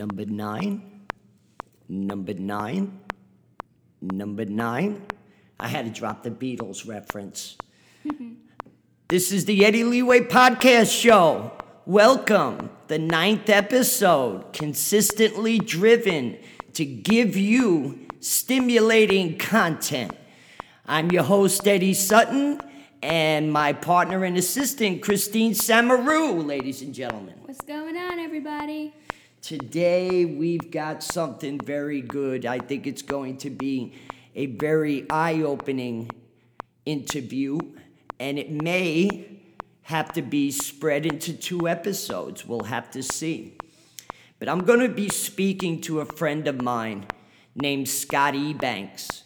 Number nine. Number nine. Number nine. I had to drop the Beatles reference. this is the Eddie Leeway Podcast Show. Welcome, the ninth episode, consistently driven to give you stimulating content. I'm your host, Eddie Sutton, and my partner and assistant, Christine Samaru, ladies and gentlemen. What's going on, everybody? Today, we've got something very good. I think it's going to be a very eye opening interview, and it may have to be spread into two episodes. We'll have to see. But I'm going to be speaking to a friend of mine named Scott Ebanks,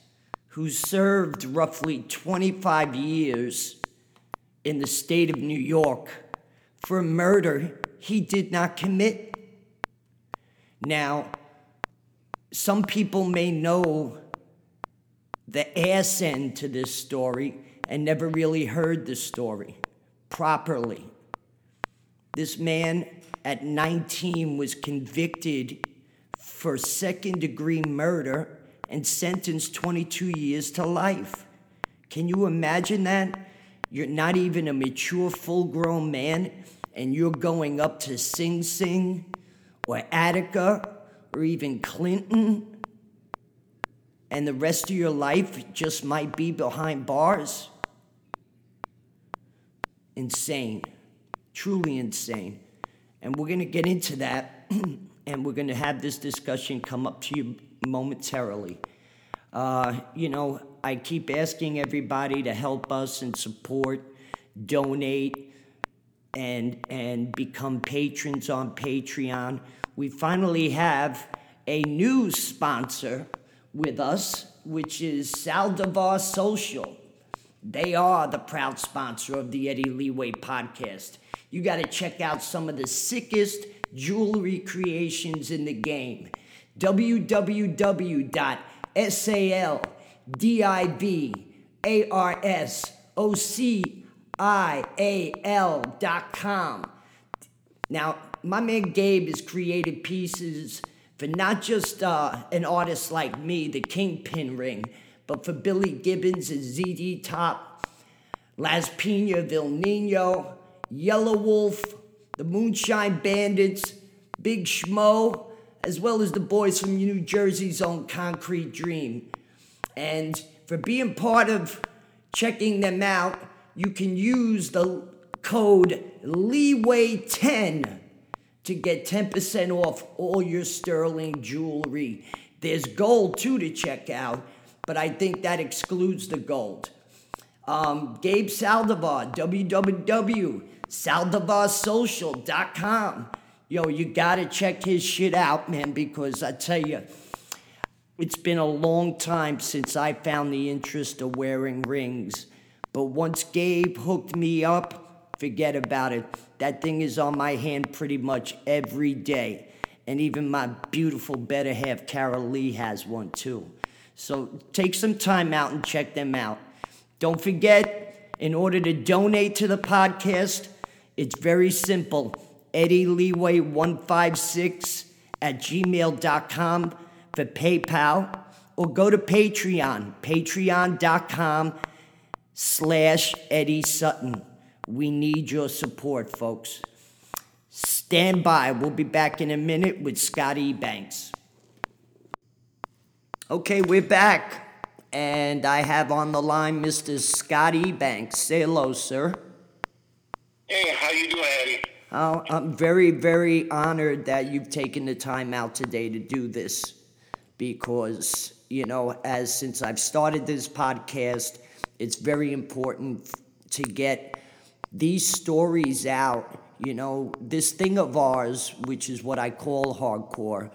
who served roughly 25 years in the state of New York for murder he did not commit. Now, some people may know the ass end to this story and never really heard the story properly. This man at 19 was convicted for second degree murder and sentenced 22 years to life. Can you imagine that? You're not even a mature, full grown man, and you're going up to Sing Sing or Attica or even Clinton, and the rest of your life just might be behind bars? Insane. Truly insane. And we're going to get into that, and we're going to have this discussion come up to you momentarily. Uh, you know, I keep asking everybody to help us and support, donate, and and become patrons on Patreon. We finally have a new sponsor with us, which is Saldivar Social. They are the proud sponsor of the Eddie Leeway podcast. You got to check out some of the sickest jewelry creations in the game. www.saldivarsocial.com. Now, my man Gabe has created pieces for not just uh, an artist like me, the Kingpin ring, but for Billy Gibbons and ZZ Top, Las Pina Vil Nino, Yelawolf, the Moonshine Bandits, Big Smo, as well as the boys from New Jersey's own Concrete Dream. And for being part of checking them out, you can use the code Leeway10 to get 10% off all your sterling jewelry. There's gold too to check out, but I think that excludes the gold. Um, Gabe Saldivar, www.saldivarsocial.com. Yo, you gotta check his shit out, man, because I tell you, it's been a long time since I found the interest of wearing rings. But once Gabe hooked me up, forget about it. That thing is on my hand pretty much every day. And even my beautiful better half, Carol Lee, has one too. So take some time out and check them out. Don't forget, in order to donate to the podcast, it's very simple. Eddie Leeway 156 at gmail.com for PayPal or go to Patreon, patreon.com slash Eddie Sutton. We need your support, folks. Stand by. We'll be back in a minute with Scott Ebanks. Okay, we're back. And I have on the line Mr. Scott Ebanks. Say hello, sir. Hey, how you doing, Eddie? Oh, I'm very, very honored that you've taken the time out today to do this because, you know, as since I've started this podcast, it's very important to get these stories out. You know, this thing of ours, which is what I call hardcore,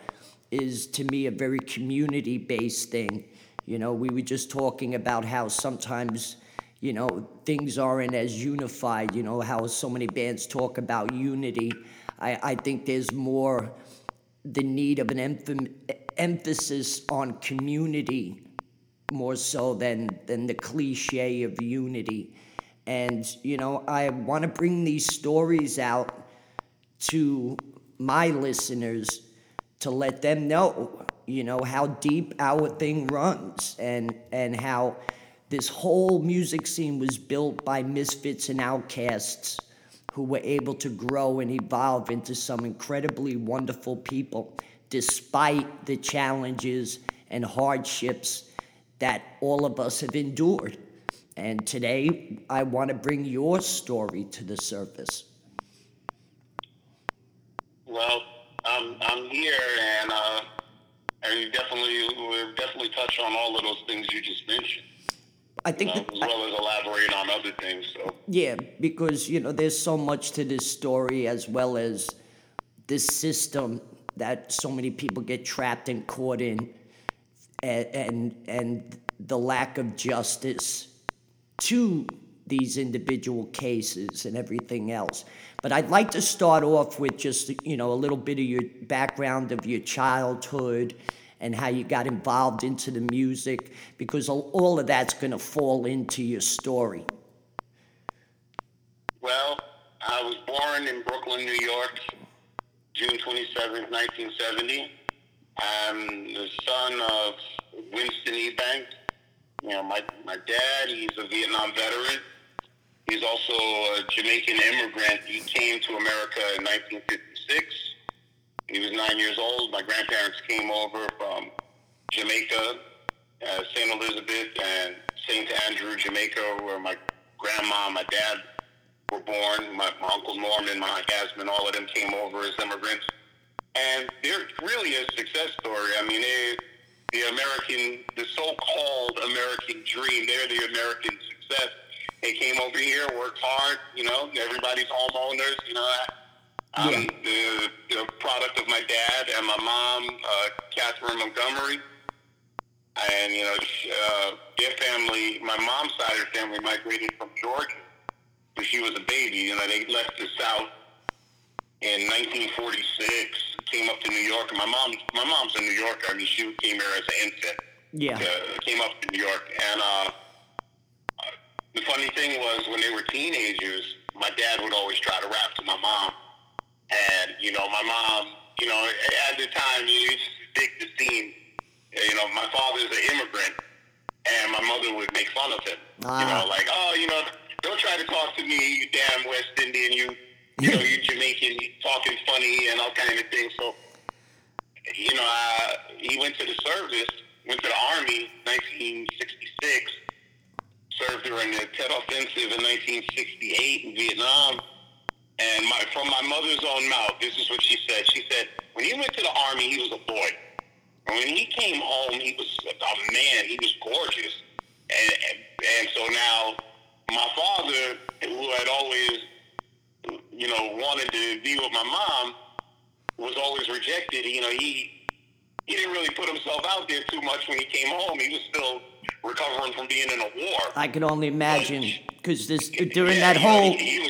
is to me a very community based thing. You know, we were just talking about how sometimes, you know, things aren't as unified, you know, how so many bands talk about unity. I, I think there's more the need of an emph- emphasis on community more so than, than the cliche of unity. And, you know, I want to bring these stories out to my listeners to let them know, you know, how deep our thing runs and and how this whole music scene was built by misfits and outcasts who were able to grow and evolve into some incredibly wonderful people despite the challenges and hardships that all of us have endured. And today, I want to bring your story to the surface. Well, I'm, I'm here, and uh, and definitely we've definitely touched on all of those things you just mentioned. I think, you know, as well as elaborate on other things. So yeah, because you know, there's so much to this story, as well as this system that so many people get trapped and caught in, and and, the lack of justice to these individual cases and everything else. But I'd like to start off with just you know a little bit of your background of your childhood and how you got involved into the music because all of that's going to fall into your story. Well, I was born in Brooklyn, New York, June 27, 1970. I'm the son of Winston Ebanks. You know, my, my dad, he's a Vietnam veteran. He's also a Jamaican immigrant. He came to America in 1956. He was nine years old. My grandparents came over from Jamaica, uh, St. Elizabeth, and St. Andrew, Jamaica, where my grandma, and my dad were born. My, my uncle Norman, my Yasmin, all of them came over as immigrants. And they're really a success story. I mean, they, the American, the so-called American dream, they're the American success. They came over here, worked hard, you know, everybody's homeowners, you know, I'm yeah. the, the product of my dad and my mom, uh, Catherine Montgomery. And, you know, uh, their family, my mom's side of the family migrated from Georgia when she was a baby. You know, they left the South in 1946, came up to New York. And my mom, my mom's a New Yorker. I mean, she came here as an infant. Yeah. Uh, came up to New York. And uh, the funny thing was when they were teenagers, my dad would always try to rap to my mom and, you know, my mom, you know, at the time, you just dig the scene. You know, my father's an immigrant, and my mother would make fun of him. Ah. You know, like, oh, you know, don't try to talk to me, you damn West Indian, you, you know, you're Jamaican, talking funny and all kind of things. So, you know, uh, he went to the service, went to the Army 1966, served during the Tet Offensive in 1968 in Vietnam and my, from my mother's own mouth, this is what she said. She said, when he went to the army, he was a boy. And when he came home, he was a man. He was gorgeous. And, and, and so now my father, who had always, you know, wanted to be with my mom, was always rejected. You know, he he didn't really put himself out there too much when he came home. He was still recovering from being in a war. I can only imagine because this during yeah, that whole. He, he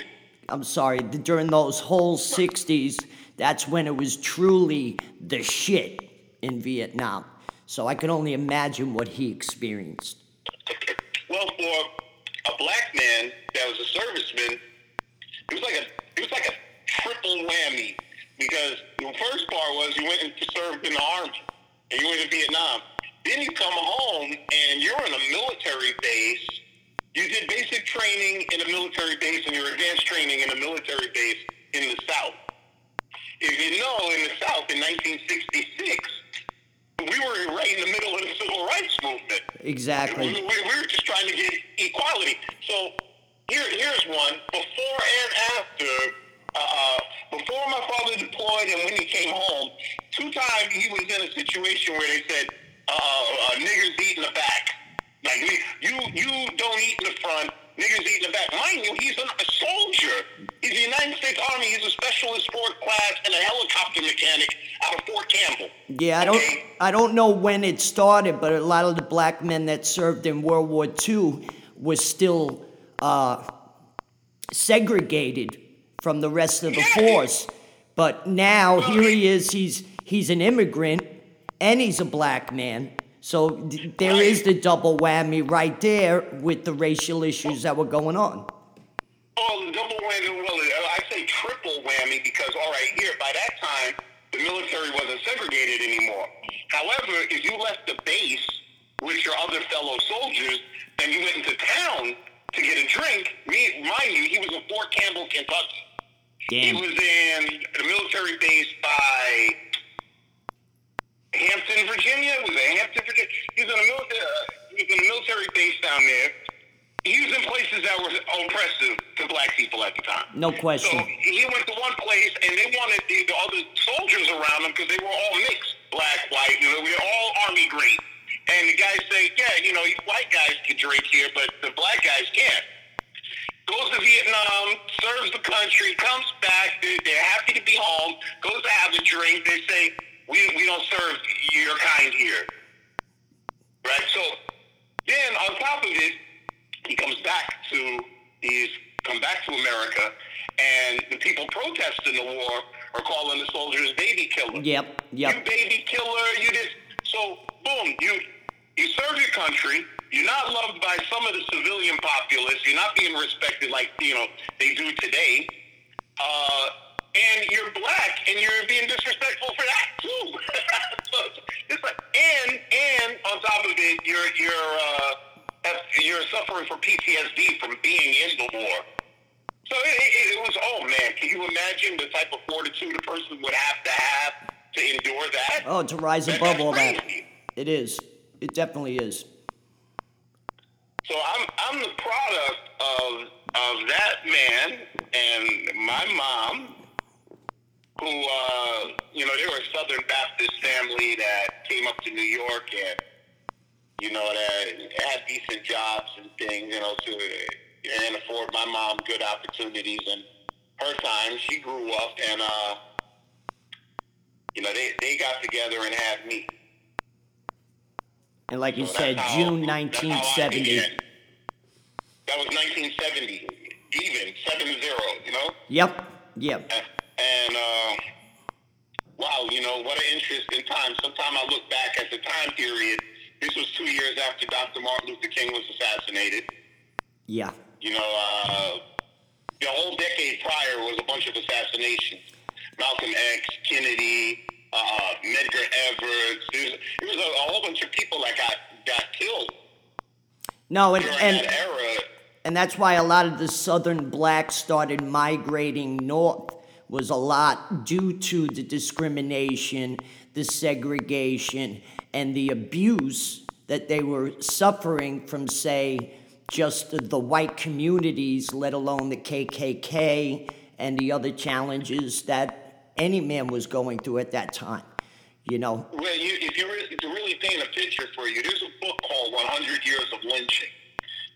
I'm sorry, during those whole 60s, that's when it was truly the shit in Vietnam. So I can only imagine what he experienced. Well, for a black man that was a serviceman, it was like a it was like a triple whammy because the first part was you went to serve in the army and you went to Vietnam. Then you come home and you're in a military base you did basic training in a military base and your advanced training in a military base in the South. If you know, in the South in 1966, we were right in the middle of the civil rights movement. Exactly. We, we, we were just trying to get equality. So here, here's one. Before and after, uh, before my father deployed and when he came home, two times he was in a situation where they said, uh, uh, niggers eating the back. Like you, you don't eat in the front. niggers eat in the back. Mind you, he's a, a soldier. He's the United States Army. He's a specialist fourth class and a helicopter mechanic out of Fort Campbell. Yeah, I don't, okay? I don't know when it started, but a lot of the black men that served in World War II were still uh, segregated from the rest of the force. But now here he is. He's he's an immigrant, and he's a black man so th- there is the double whammy right there with the racial issues that were going on. Oh, the double whammy. Well, I say triple whammy because all right, here by that time the military wasn't segregated anymore. However, if you left the base with your other fellow soldiers, and you went into town to get a drink. Me, mind you, he was in Fort Campbell, Kentucky. He was in the military base by Hampton, Virginia. Was it Hampton, Virginia? He was in a military. Uh, he was in a military base down there. He was in places that were oppressive to black people at the time. No question. So he went to one place, and they wanted the, the other soldiers around him because they were all mixed, black, white. You know, we were all army green. And the guys say, "Yeah, you know, you white guys can drink here, but the black guys can't." Goes to Vietnam, serves the country, comes back. They're, they're happy to be home. Goes to have a drink. They say, "We we don't serve your kind here." Right. So then, on top of it, he comes back to he's come back to America, and the people protesting the war are calling the soldiers baby killer. Yep, yep. You baby killer. You just So boom. You you serve your country. You're not loved by some of the civilian populace. You're not being respected like you know they do today. Uh, and you're black, and you're being disrespectful for that too. so it's like, and and on top of it, you're you're uh, you're suffering from PTSD from being in the war. So it, it, it was, oh man, can you imagine the type of fortitude a person would have to have to endure that? Oh, to rise above all that. It is. It definitely is. So I'm I'm the product of of that man and my mom, who uh, you know they were a Southern Baptist family that came up to New York and you know that had decent jobs and things, you know, to and afford my mom good opportunities and her time. She grew up and uh, you know they they got together and had me. And like you So said, how- June that's how 1970. That was 1970, even seven zero. You know, Yep, yep. and uh, wow, you know what an interesting time. Sometime I look back at the time period. This was two years after Dr. Martin Luther King was assassinated. Yeah. You know, uh, the whole decade prior was a bunch of assassinations. Malcolm X, Kennedy, uh, Medgar Evers. There was, there was a, a whole bunch of people that got got killed No, and, and that and that's why a lot of the southern blacks started migrating north was a lot due to the discrimination the segregation and the abuse that they were suffering from say just the, the white communities let alone the kkk and the other challenges that any man was going through at that time you know Well, you, if you re- to really paint a picture for you, there's a book called 100 Years of Lynching.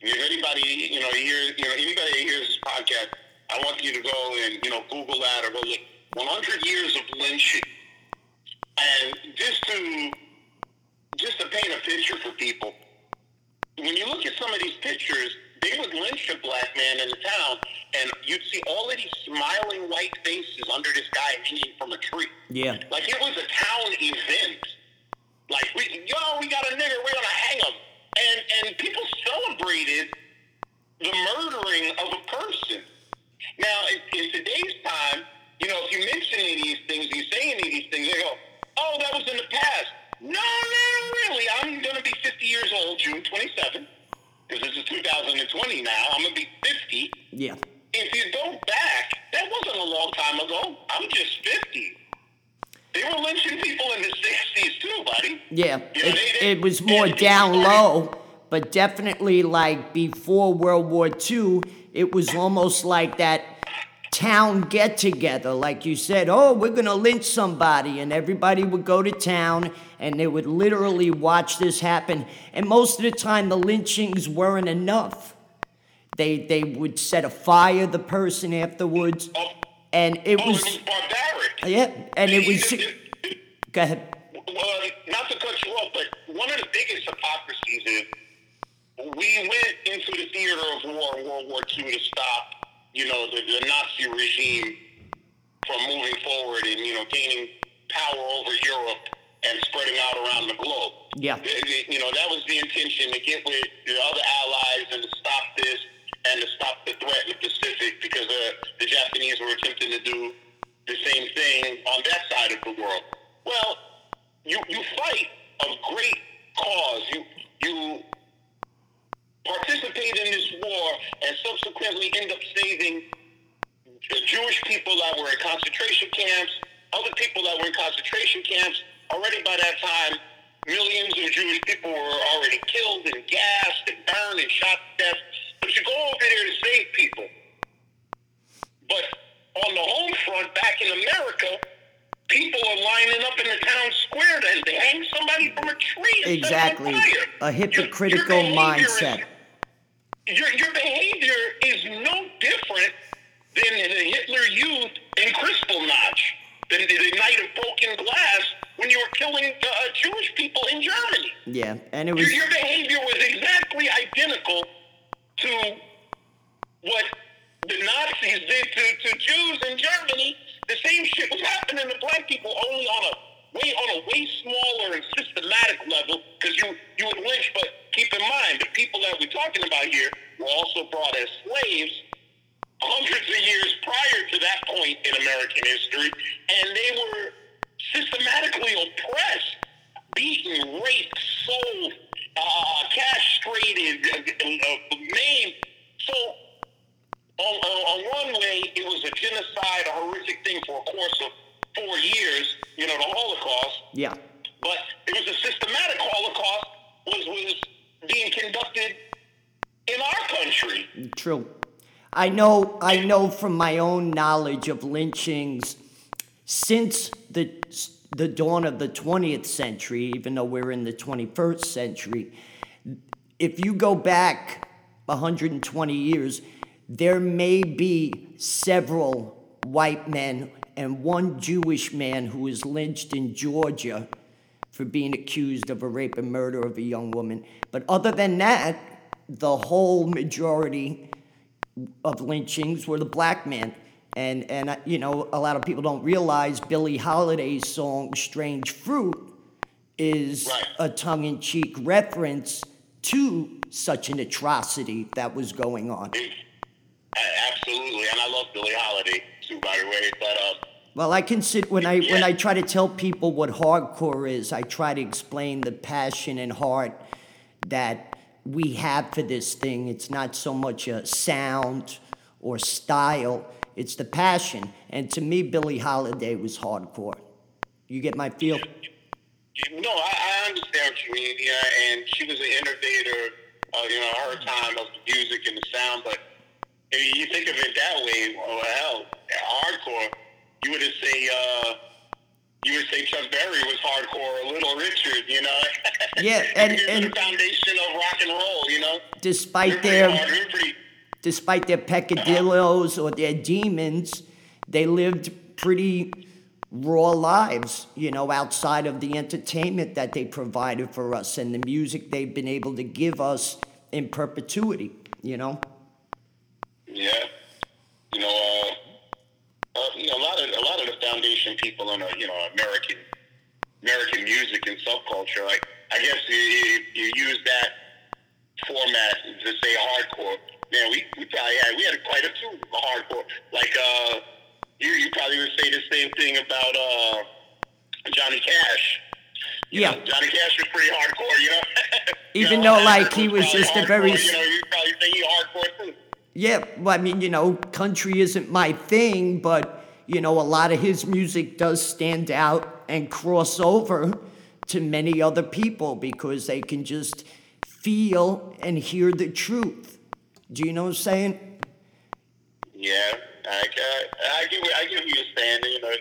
If anybody, you know, hears, you know, anybody that hears this podcast, I want you to go and you know Google that or go look 100 Years of Lynching. And just to just to paint a picture for people, when you look at some of these pictures, they would lynch a black man in the town, and you'd see all of these smiling white faces under this guy hanging from a tree. yeah Like it was a town event. Like we, yo, we got a nigger, we're gonna hang him, and and people celebrated the murdering of a person. Now, in, in today's time, you know, if you mention any of these things, you say any of these things, they go, "Oh, that was in the past." No, no, really. I'm gonna be 50 years old, June 27th, because this is 2020 now. I'm gonna be 50 yeah if you go back, that wasn't a long time ago. I'm just 50. They were lynching people in the 60s too, buddy. Yeah, You know, it, they- it was more they down low, but definitely like before World War II, it was almost like that town get together. Like you said, oh, we're gonna lynch somebody, and everybody would go to town and they would literally watch this happen. And most of the time, the lynchings weren't enough. They, they would set a fire the person afterwards, Oh, and it oh, was it barbaric. yeah, and it was. Go ahead. well, not to cut you off, but one of the biggest hypocrisies is we went into the theater of war World War II to stop, you know, the, the Nazi regime from moving forward and, you know, gaining power over Europe and spreading out around the globe. Yeah. You know, that was the intention to get with the other allies and to stop this and to stop the threat in the Pacific because uh, the Japanese were attempting to do the same thing on that side of the world. Well, you you fight a great cause. You you participate in this war and subsequently end up saving the Jewish people that were in concentration camps, other people that were in concentration camps. Already by that time, millions of Jewish people were already killed and gassed and burned and shot to death. But you go over there to save people. But on the home front, back in America, people are lining up in the town square to, to hang somebody from a tree. and set them Exactly. A hypocritical your behavior is- mindset. Your, your behavior is no different than the Hitler Youth in Kristallnacht, than the, the night of broken glass when you were killing uh, Jewish people in Germany. Yeah, and it Your, was your behavior was exactly identical to what the Nazis did to, to Jews in Germany. The same shit was happening to black people, only on a way on a way smaller and systematic level. Because you you would lynch, but keep in mind the people that we're talking about here were also brought as slaves hundreds of years prior to that point in American history, and they were systematically oppressed, beaten, raped, sold, uh, castrated, uh, maimed. So, on, on, on one way, it was a genocide, a horrific thing for a course of four years, you know, the Holocaust. yeah. But it was a systematic Holocaust was was being conducted in our country. True. I know I know from my own knowledge of lynchings since the the dawn of the 20th century, even though we're in the 21st century, if you go back 120 years, there may be several white men and one Jewish man who was lynched in Georgia for being accused of a rape and murder of a young woman. But other than that, the whole majority of lynchings were the black men. And, and uh, you know, a lot of people don't realize Billie Holiday's song Strange Fruit is Right. a tongue in cheek reference to such an atrocity that was going on. Absolutely, and I love Billie Holiday too, by the way. But uh, Well, I consider when I when I try to tell people what hardcore is, I try to explain the passion and heart that we have for this thing. It's not so much a sound or style; it's the passion. And to me, Billie Holiday was hardcore. You get my feel? no, I, I understand what you mean. Yeah, and she was an innovator. Uh, you know, her time of the music and the sound. But if you think of it that way, well, hell, hardcore. You would have say. Uh, you would say Chuck Berry was hardcore, or Little Richard, you know? Yeah, and- and- the foundation of rock and roll, you know? Despite their hard, pretty, despite their peccadillos or their demons, they lived pretty raw lives, you know, outside of the entertainment that they provided for us and the music they've been able to give us in perpetuity, you know? Yeah, you know, uh, uh, you know, a lot of a lot of the foundation people in, uh, you know, American American music and subculture. Like, I guess you, you, you use that format to say hardcore. Man, we, we probably had we had quite a few hardcore. Like, uh, you you probably would say the same thing about uh, Johnny Cash. You Yeah. know, Johnny Cash was pretty hardcore, you know. You Even know, though, like, he was probably just a very You know, you probably say he hardcore too. Yeah, well, I mean, you know, country isn't my thing, but, you know, a lot of his music does stand out and cross over to many other people because they can just feel and hear the truth. Do you know what I'm saying? Yeah, I, I, I give I give you a standing, you know,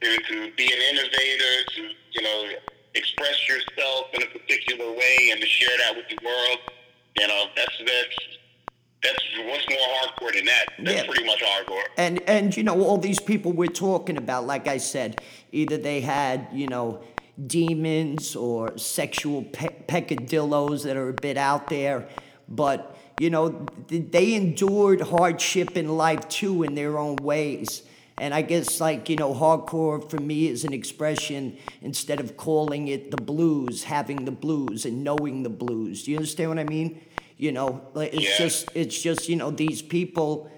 to, to be an innovator, to you know, express yourself in a particular way, and to share that with the world. You know, that's that's that's what's more hardcore than that. That's Yeah. pretty much hardcore. And and you know all these people we're talking about, like I said, either they had you know demons or sexual pe- peccadillos that are a bit out there, but you know th- they endured hardship in life too in their own ways. And I guess like you know hardcore for me is an expression instead of calling it the blues, having the blues and knowing the blues. Do you understand what I mean? You know, like it's Yeah. just it's just you know these people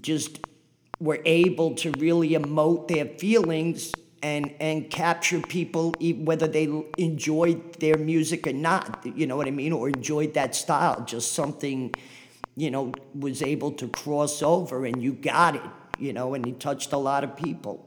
just were able to really emote their feelings and and capture people whether they enjoyed their music or not you know what i mean or enjoyed that style just something you know was able to cross over and you got it you know and he touched a lot of people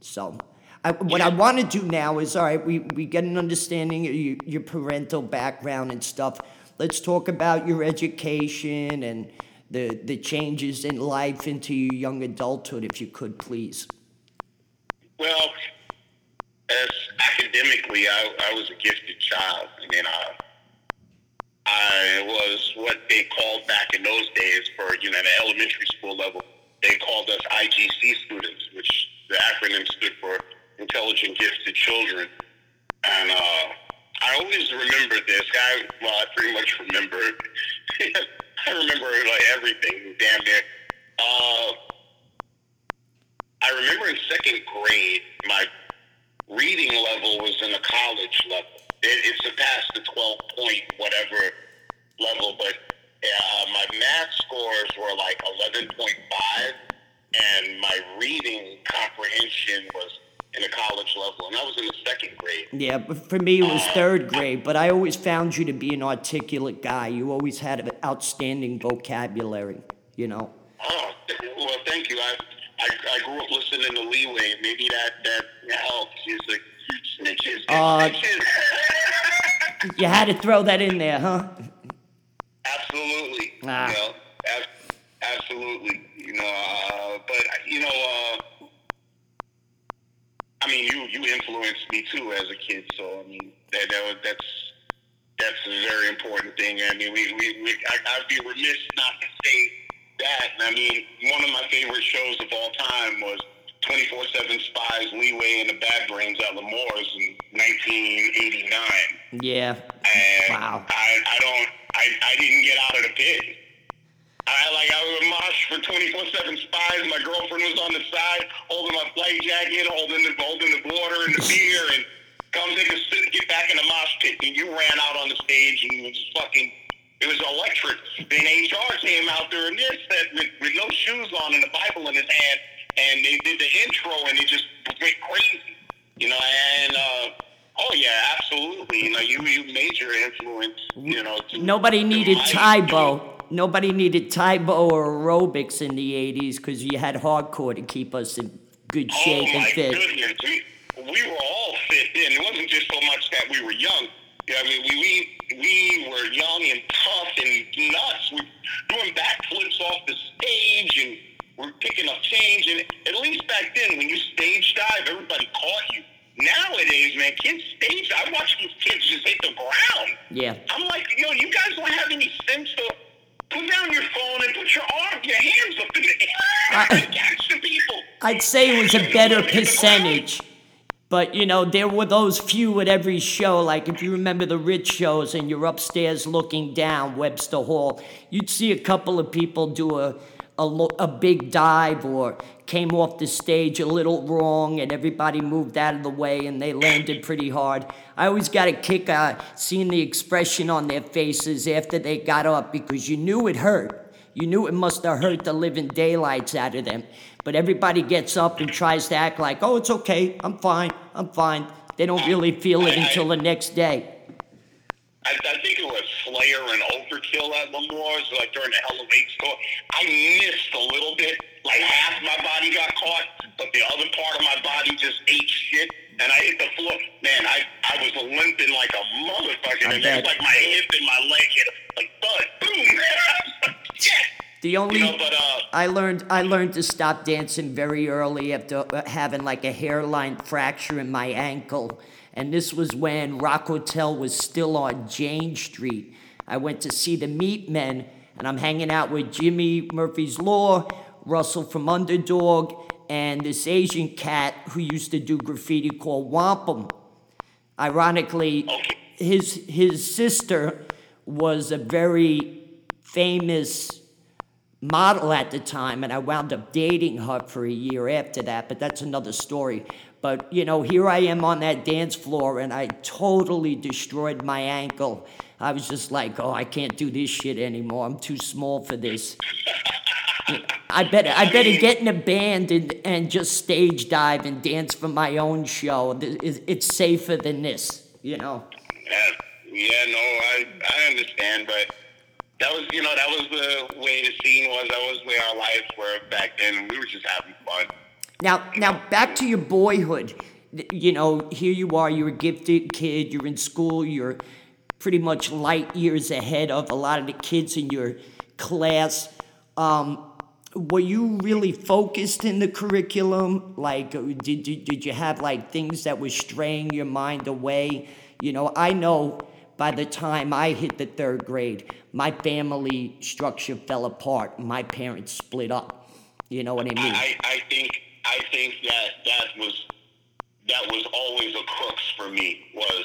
so I, what I want to do now is all right. We, we get an understanding of your, your parental background and stuff. Let's talk about your education and the the changes in life into your young adulthood, if you could, please. Well, as academically, I, I was a gifted child. I mean, I, I was what they called back in those days for, you know, the elementary school level, they called us IGC students, which the acronym stood for Intelligent Gifted Children. And uh, I always remember this. I, well, I pretty much remember, I remember like everything, damn near. Uh, I remember in second grade, my reading level was in a college level. It, it surpassed the 12 point whatever level, but uh, my math scores were like 11.5, and my reading comprehension was in a college level, and I was in the second grade. Yeah, but for me it was third grade. But I always found you to be an articulate guy. You always had an outstanding vocabulary. You know. Oh, well, thank you. I, I, I grew up listening to Leeway. Maybe that, that helps. He's like, snitches, Uh, snitches. You had to throw that in there, huh? Absolutely. Ah. You know, ab- absolutely. You know, uh, but you know, uh, I mean, you you influenced me too as a kid. So I mean, that, that was, that's that's a very important thing. I mean, we, we, we I, I'd be remiss not to say that. I mean, one of my favorite shows of all time was 24/7 Spyz, Leeway, and the Bad Brains at L'Amour's in 1989 Yeah. and Wow. I, I don't I, I didn't get out of the pit. I like I was a mosh for twenty four seven Spyz. My girlfriend was on the side holding my flight jacket, holding the holding the water and the beer and come take a sit, get back in the mosh pit and you ran out on the stage and it was fucking it was electric. Then HR came out there and this said with, with no shoes on and a Bible in his hand and they did the intro and it just went crazy. You know, and uh Oh yeah, absolutely. You know, you you major influence. You know, to, Nobody needed Tae Bo. Nobody needed Tae Bo or aerobics in the 80s because you had hardcore to keep us in good oh shape oh and fit. goodness, we, we were all fit then. It wasn't just so much that we were young. I mean, we we we were young and tough and nuts. We were doing backflips off the stage and we're picking up change. And at least back then, when you stage dive, everybody caught you. Nowadays, man, kids stage. I watch these kids just hit the ground. Yeah. I'm like, yo, you guys don't have any sense to put down your phone and put your arm, your hands up in the air catch the people. I'd say it was a better percentage. But you know, there were those few at every show. Like if you remember the Ritz shows and you're upstairs looking down Webster Hall, you'd see a couple of people do a a, a big dive or came off the stage a little wrong and everybody moved out of the way and they landed pretty hard. I always got a kick out seeing the expression on their faces after they got up because you knew it hurt. You knew it must have hurt the living daylights out of them. But everybody gets up and tries to act like, oh, it's okay, I'm fine, I'm fine. They don't really feel it until the next day. I, I think it was Slayer and Overkill at L'Amour's, like during the Hell Awaits score. I missed a little bit. Like half my body got caught, but the other part of my body just ate shit. And I hit the floor. Man, I, I was limping like a motherfucker. I and bet. it's like my hip and my leg hit like thud. Boom. Man, was like, shit. The only You know, but uh, I learned I learned to stop dancing very early after uh, having like a hairline fracture in my ankle, and this was when Rock Hotel was still on Jane Street. I went to see the Meatmen, and I'm hanging out with Jimmy Murphy's Law, Russell from Underdog, and this Asian cat who used to do graffiti called Wampum. Ironically, his his sister was a very famous model at the time, and I wound up dating her for a year after that, but that's another story. But, you know, here I am on that dance floor, and I totally destroyed my ankle. I was just like, oh, I can't do this shit anymore. I'm too small for this. I better I better get in a band and, and just stage dive and dance for my own show. It's safer than this, you know. Yeah, yeah, no, I I understand, but that was you know that was the way the scene was. That was where our lives were back then, and we were just having fun. Now now back to your boyhood. You know, here you are. You're a gifted kid. You're in school. You're pretty much light years ahead of a lot of the kids in your class. Um, were you really focused in the curriculum? Like, uh, did, did, did you have like things that were straying your mind away? You know, I know by the time I hit the third grade, my family structure fell apart. My parents split up. You know what I mean? I, I think I think that that was that was always a crux for me was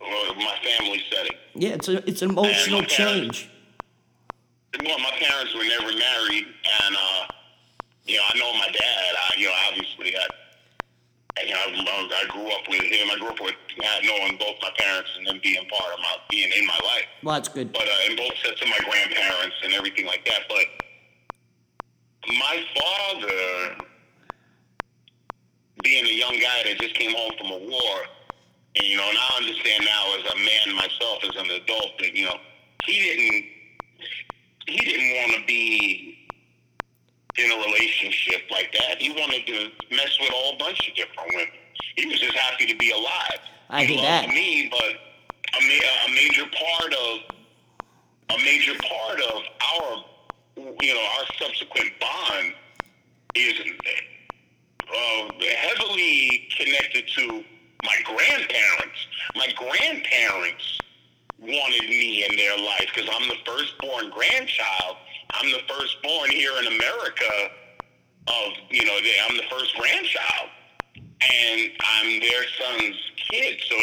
uh, my family setting. Yeah, it's a it's an emotional change. Well, my parents were never married, and uh, you know, I know my dad. I, you know, obviously, I, you know, I, I grew up with him. I grew up with knowing both my parents and them being part of my being in my life. Well, that's good. But uh, and both sets of my grandparents and everything like that. But my father, being a young guy that just came home from a war, and you know, and I understand now as a man myself, as an adult, that you know, he didn't he didn't want to be in a relationship like that. He wanted to mess with a whole bunch of different women. He was just happy to be alive. I he hear loved that. me, but a, ma- a major part of a major part of our you know our subsequent bond is uh, heavily connected to my grandparents. My grandparents wanted me in their life because I'm the firstborn grandchild. I'm the firstborn here in America of, you know, I'm the first grandchild. And I'm their son's kid. So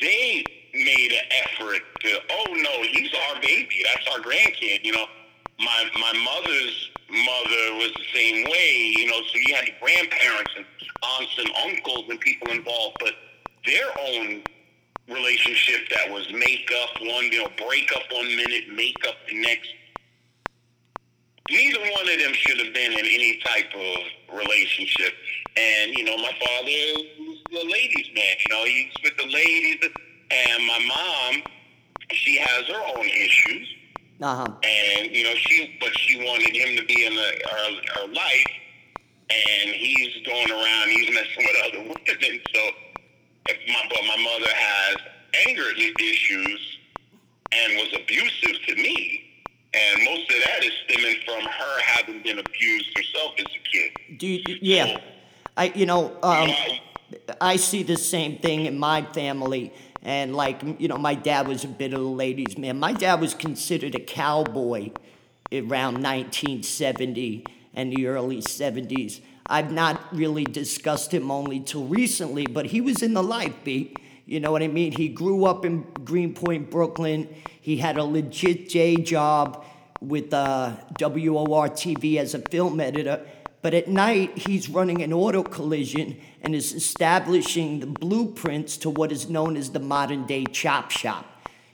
they made an effort to, oh no, he's our baby. That's our grandkid. You know, my, my mother's mother was the same way, you know, so you had grandparents and aunts and uncles and people involved, but their own relationship that was make up one, you know, break up one minute, make up the next. Neither one of them should have been in any type of relationship. And, you know, my father was the ladies' man. You know, he's with the ladies. And my mom, she has her own issues. Uh-huh. And, you know, she, but she wanted him to be in the, her, her life. And he's going around, he's messing with other women. So, if my, but my mother has anger issues and was abusive to me. And most of that is stemming from her having been abused herself as a kid. Do you, yeah, I you know um, I see the same thing in my family. And like you know, my dad was a bit of a ladies' man. My dad was considered a cowboy around 1970 and the early 70s. I've not really discussed him only till recently, but he was in the life, B. You know what I mean? He grew up in Greenpoint, Brooklyn. He had a legit J job with uh, WOR TV as a film editor. But at night, he's running an auto collision and is establishing the blueprints to what is known as the modern day chop shop.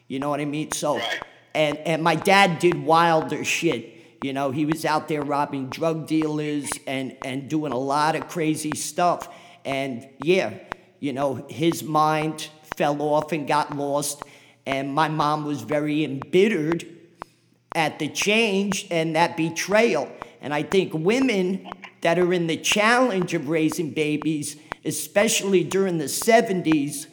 You know what I mean? So, and, and my dad did wilder shit. You know, he was out there robbing drug dealers and, and doing a lot of crazy stuff. And yeah, you know, his mind fell off and got lost. And my mom was very embittered at the change and that betrayal. And I think women that are in the challenge of raising babies, especially during the 70s,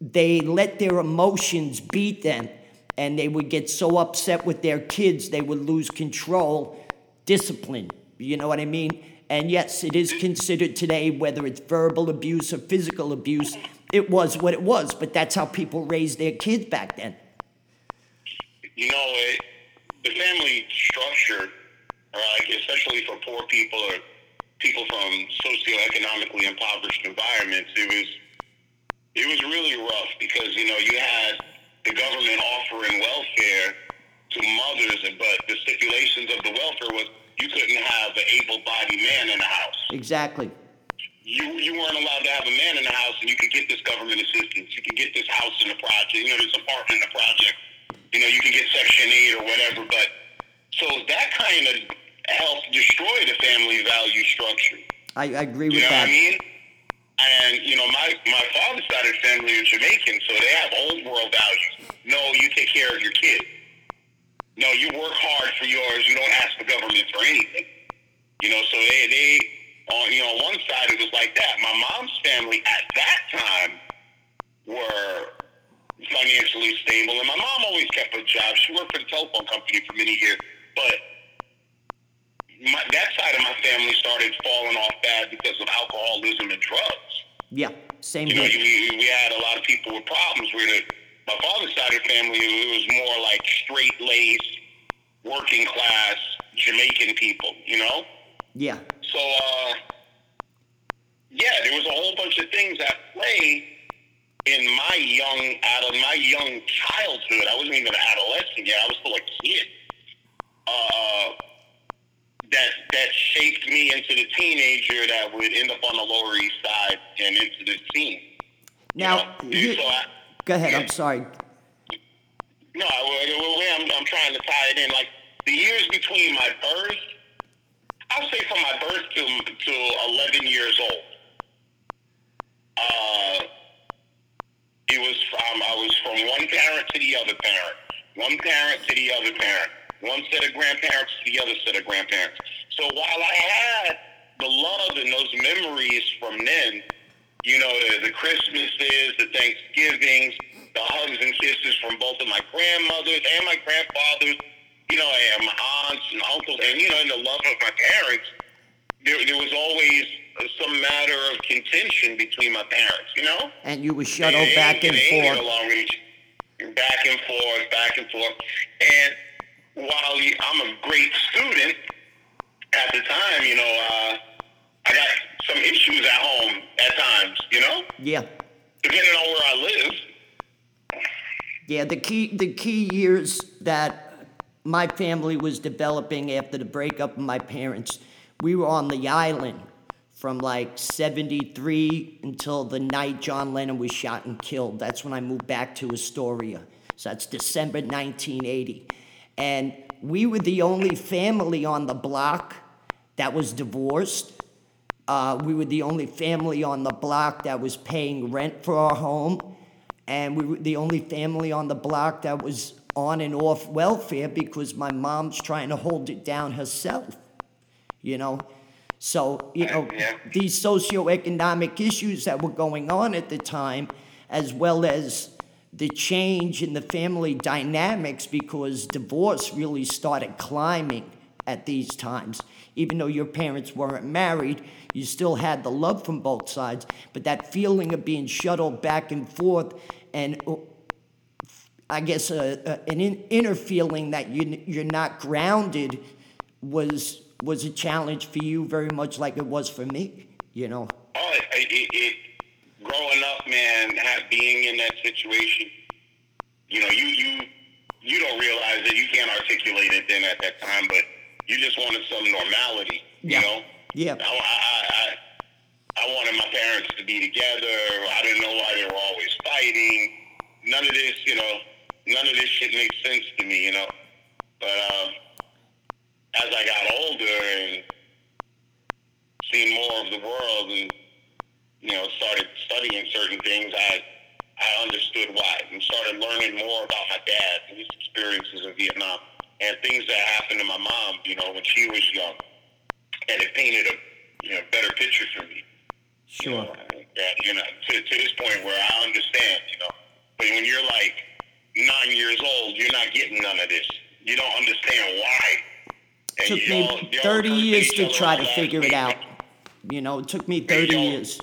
they let their emotions beat them and they would get so upset with their kids they would lose control, discipline. You know what I mean? And yes, it is considered today, whether it's verbal abuse or physical abuse, it was what it was, but that's how people raised their kids back then. you know, it, the family structure, like especially for poor people or people from socioeconomically impoverished environments, it was it was really rough because you know you had the government offering welfare to mothers, but the stipulations of the welfare was you couldn't have an able-bodied man in the house. Exactly. you you weren't allowed to have a man in the house, and you could get this government assistance. You could get this house in the project, you know, this apartment in the project. You know, you can get Section Eight or whatever. But so that kind of helped just structured. I, I agree with You know that. what I mean? And you know, my my father's side of the family is Jamaican, so they have old world values. No, you take care of your kid. No, you work hard for yours. You don't ask the government for anything. You know, so they they on you know on one side it was like that. My mom's family at that time were financially stable, and my mom always kept a job. She worked for the telephone company for many years, but my, that side of my family started falling off bad because of alcoholism and drugs. Yeah, same You know, here. we, we had a lot of people with problems. Where the, my father's side of the family, it was more like straight laced, working class Jamaican people. You know, Yeah, so uh, yeah, there was a whole bunch of things at play in my young out of my young childhood. I wasn't even an adolescent yet. I was still a kid. Uh, that that shaped me into the teenager that would end up on the Lower East Side and into the scene. Now, you know? you- so I, go ahead. I'm sorry. No, I- well, well, I'm, I'm trying to tie it in. Like the years between my birth, I'll say from my birth to to 11 years old. Uh, it was from I was from one parent to the other parent, one parent to the other parent, one set of grandparents to the other set of grandparents. So while I had the love and those memories from then, you know, the, the Christmases, the Thanksgivings, the hugs and kisses from both of my grandmothers and my grandfathers, you know, and my aunts and uncles, and, you know, and the love of my parents, there, there was always some matter of contention between my parents, you know? And you were shuttled They back and they forth. back and forth, back and forth. And while I'm a great student at the time, you know, uh, I got some issues at home at times, you know, Yeah, depending on where I live. yeah. The key, the key years that my family was developing after the breakup of my parents, we were on the island from like 73 until the night John Lennon was shot and killed. That's when I moved back to Astoria. So that's December 1980. And we were the only family on the block that was divorced. Uh, we were the only family on the block that was paying rent for our home. And we were the only family on the block that was on and off welfare because my mom's trying to hold it down herself. You know? So, you know, Yeah. these socioeconomic issues that were going on at the time, as well as the change in the family dynamics because divorce really started climbing at these times. Even though your parents weren't married, you still had the love from both sides. But that feeling of being shuttled back and forth and uh, I guess a, a, an in, inner feeling that you, you're not grounded was was a challenge for you very much like it was for me, you know. Oh, it, it, it growing up, man, being in that situation, you know, you you you don't realize it. You can't articulate it then at that time, but you just wanted some normality, you know. Yeah. I, I, I, I wanted my parents to be together. I didn't know why they were always fighting. None of this, you know, none of this shit makes sense to me, you know. But uh, as I got older and seen more of the world and you know started studying certain things, I I understood why and started learning more about my dad and his experiences in Vietnam and things that happened to my mom, you know, when she was young, and it painted a you know better picture for me. You Sure. know, that you know to to this point where I understand, you know, but when you're like nine years old, you're not getting none of this. You don't understand why. And took me all 30 years to try to figure it out. You know, it took me 30 years.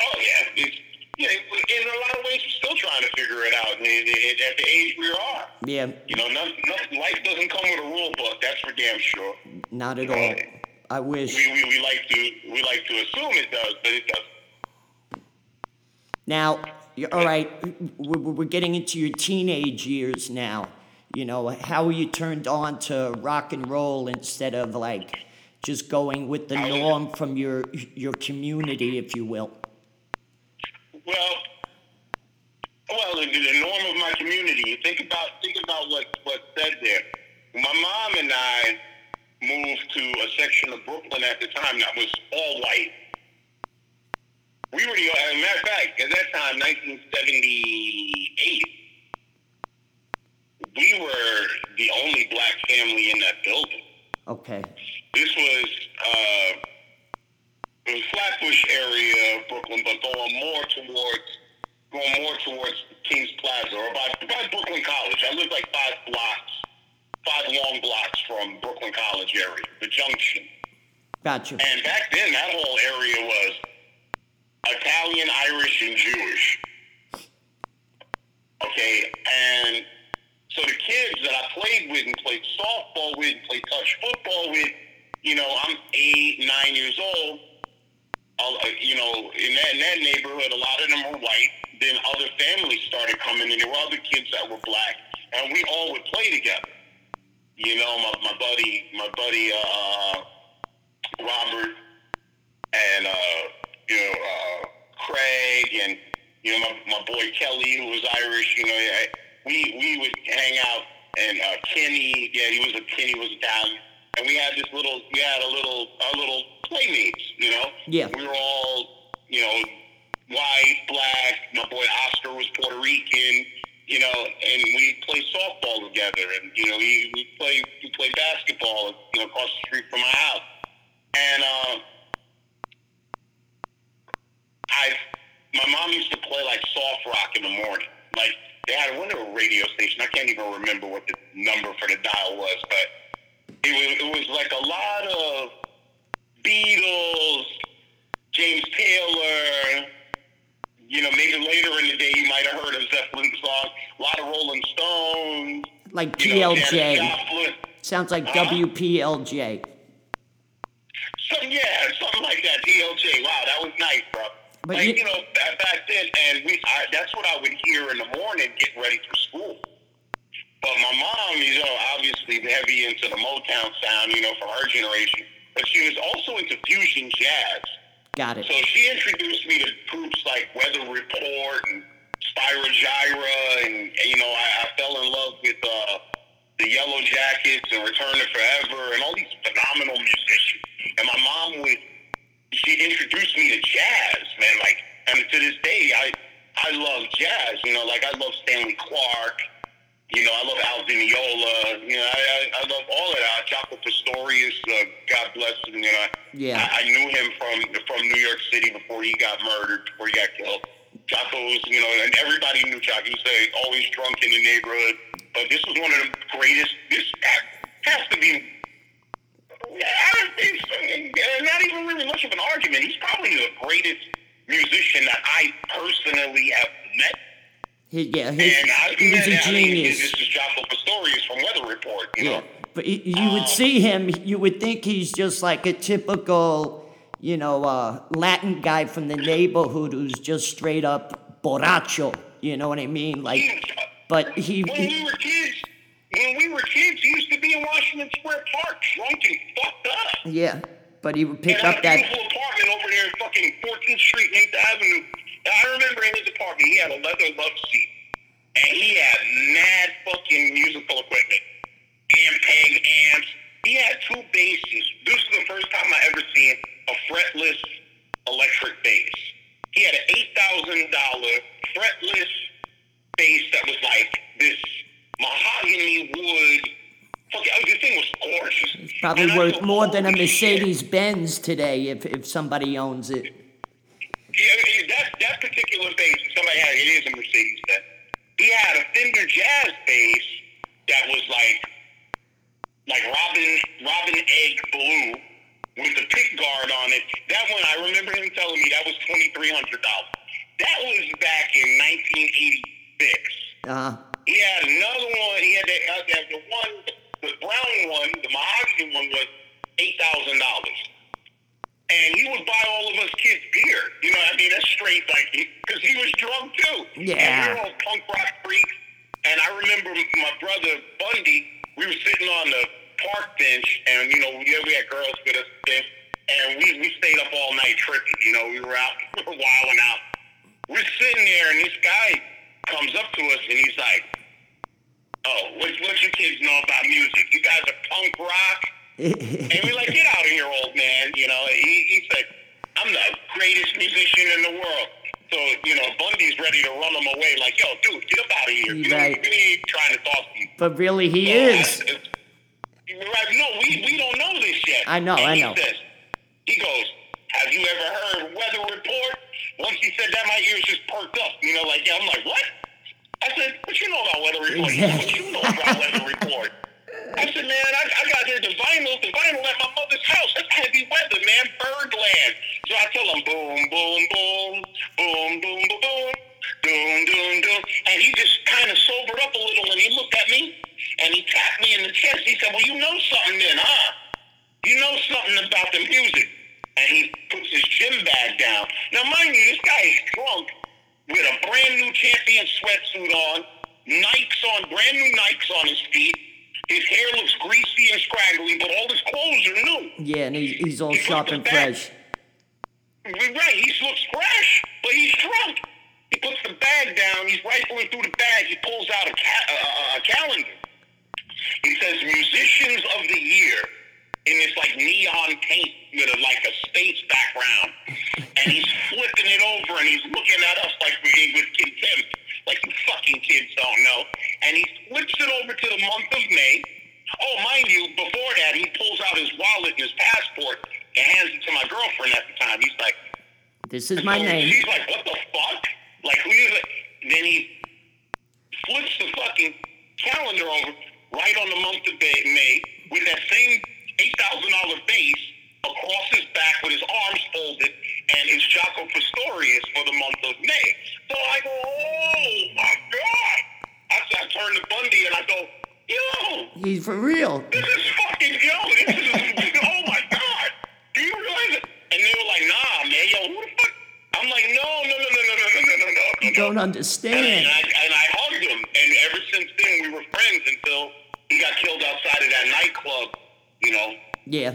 Oh yeah, it's, yeah. In a lot of ways, we're still trying to figure it out. And At the age we are, Yeah, you know, nothing, nothing, life doesn't come with a rule book. That's for damn sure. not at all. I wish. We, we, we like to we like to assume it does, but it doesn't. Now, all right, we're, we're getting into your teenage years now. You know, how were you turned on to rock and roll instead of like just going with the norm from your your community, if you will? Well, well, the, the norm of my community. Think about think about what what said there. My mom and I, moved to a section of Brooklyn at the time that was all white. We were the, as a matter of fact, at that time, 1978, we were the only black family in that building. Okay. This was uh, was Flatbush area of Brooklyn, but going more towards going more towards Kings Plaza or by, by Brooklyn College. I lived like five blocks, five long blocks from Brooklyn College area, the junction. Gotcha. And back then, that whole area was Italian, Irish, and Jewish. Okay, and so the kids that I played with and played softball with, and played touch football with, you know, I'm eight, nine years old. Uh, you know, in that, in that neighborhood, a lot of them were white. Then other families started coming in. There were other kids that were black, and we all would play together. You know, my, my buddy, my buddy uh, Robert, and uh, you know uh, Craig, and you know my, my boy Kelly, who was Irish. You know, we we would hang out, and uh, Kenny, yeah, he was a Kenny was Italian, and we had this little, we had a little, our little playmates. You know, Yeah. we were all, you know, white, black. My boy Oscar was Puerto Rican. You know, and we played softball together, and you know, we we played we played basketball, you know, across the street from my house, and. Uh, I my mom used to play like soft rock in the morning. Like they had one a radio station. I can't even remember what the number for the dial was, but it was it was like a lot of Beatles, James Taylor. You know, maybe later in the day you might have heard of Zeppelin song. A lot of Rolling Stones. Like You know, PLJ. Sounds like Huh? WPLJ. Some, yeah, something like that. DLJ. Wow, that was nice, bro. But like, you- you, know, back back then, and we, I, that's what I would hear in the morning getting ready for school. But my mom, you know, obviously heavy into the Motown sound, you know, from her generation. But she was also into fusion jazz. Got it. So she introduced me to groups like Weather Report and Spyro Gyra, and, and, you know, I, I fell in love with uh, the Yellow Jackets and Return to Forever and all these phenomenal musicians. And my mom would, she introduced me to jazz, man. Like, and to this day, I I love jazz. You know, like I love Stanley Clarke. You know, I love Al Di You know, I, I, I love all of that. Jaco Pastorius, uh, God bless him. You know, Yeah. I, I knew him from from New York City before he got murdered, before he got killed. Jaco was, you know, and everybody knew Jaco. He was uh, always drunk in the neighborhood. But this was one of the greatest. This has to be. I don't think Not even really much of an argument. He's probably the greatest musician that I personally have met. He, yeah, And he, I, he was a I mean, genius. this is Jaco Pastorius from Weather Report. You Yeah, know, but you would see him, you would think he's just like a typical, you know, uh, Latin guy from the neighborhood who's just straight up borracho. You know what I mean? Like, but he, when we were kids, when we were kids, he used to be in Washington Square Park, drunk and fucked up. yeah, but he would pick and up that. beautiful apartment over there in fucking 14th Street, 8th Avenue. And I remember in his apartment, he had a leather love seat, and he had mad fucking musical equipment, Ampeg amps. He had two basses. This is the first time I ever seen a fretless electric bass. He had an eight thousand dollar fretless bass that was like this mahogany wood. Fuck, oh, this thing was gorgeous. Probably And worth more than a. Mercedes Benz today if, if somebody owns it. Yeah, that that particular bass, somebody had it is a Mercedes Benz. He had a Fender Jazz bass that was like like Robin Robin Egg blue with the pick guard on it. That one I remember him telling me that was twenty three hundred dollars. That was back in nineteen eighty six. Uh-huh. He had another one. He had, that, uh, that the one, the brown one, the mahogany one was eight thousand dollars. And he would buy all of us kids beer. You know, I mean, that's straight like because he was drunk too. Yeah. And we were all punk rock freaks. And I remember my brother Bundy. We were sitting on the park bench, and you know, yeah, we had girls with us, and- and we we stayed up all night tripping. You know, we were out, we were wilding out. We're sitting there, and this guy comes up to us, and he's like, "Oh, what what you kids know about music? You guys are punk rock." And we like, get out of here, old man. You know, he, he said, I'm the greatest musician in the world. So, you know, Bundy's ready to run him away, like, yo, dude, get up out of here. You know, Right. we ain't trying to talk to you. But really, he So is. I- Right, no, we, we don't know this yet. I know, And I he know. Says, he goes, have you ever heard weather report? Once he said that, my ears just perked up. You know, like, yeah, I'm like, what? I said, what you know about weather report? What you know about weather report? I said, man, I, I got here the vinyl, the vinyl at my mother's house. That's heavy weather, man. Birdland. So I tell him, boom, boom, boom, boom, boom, boom, boom, doom, doom, doom. And he just kind of sobered up a little and he looked at me and he tapped me in the chest. He said, well, you know something then, huh? You know something about the music. And he puts his gym bag down. Now, mind you, this guy is drunk with a brand new champion sweatsuit on, Nikes on, brand new Nikes on his feet. His hair looks greasy and scraggly, but all his clothes are new. Yeah, and he, he's all He sharp and fresh. Right, he looks fresh, but he's drunk. He puts the bag down. He's rifling through the bag. He pulls out a, ca- uh, a calendar. He says musicians of the year in this like neon paint with a, like a space background, and he's flipping it over and he's looking at us like we with contempt, like you fucking kids don't know. And he flips it over to the month of May. Oh, mind you, before that he pulls out his wallet and his passport and hands it to my girlfriend at the time. He's like, This is my so name. She's like, what the fuck? Like, who is it? Then he flips the fucking calendar over right on the month of May, May with that same $8,000 bass Don't And understand. I, and I hugged him, and ever since then we were friends until he got killed outside of that nightclub. You know, Yeah.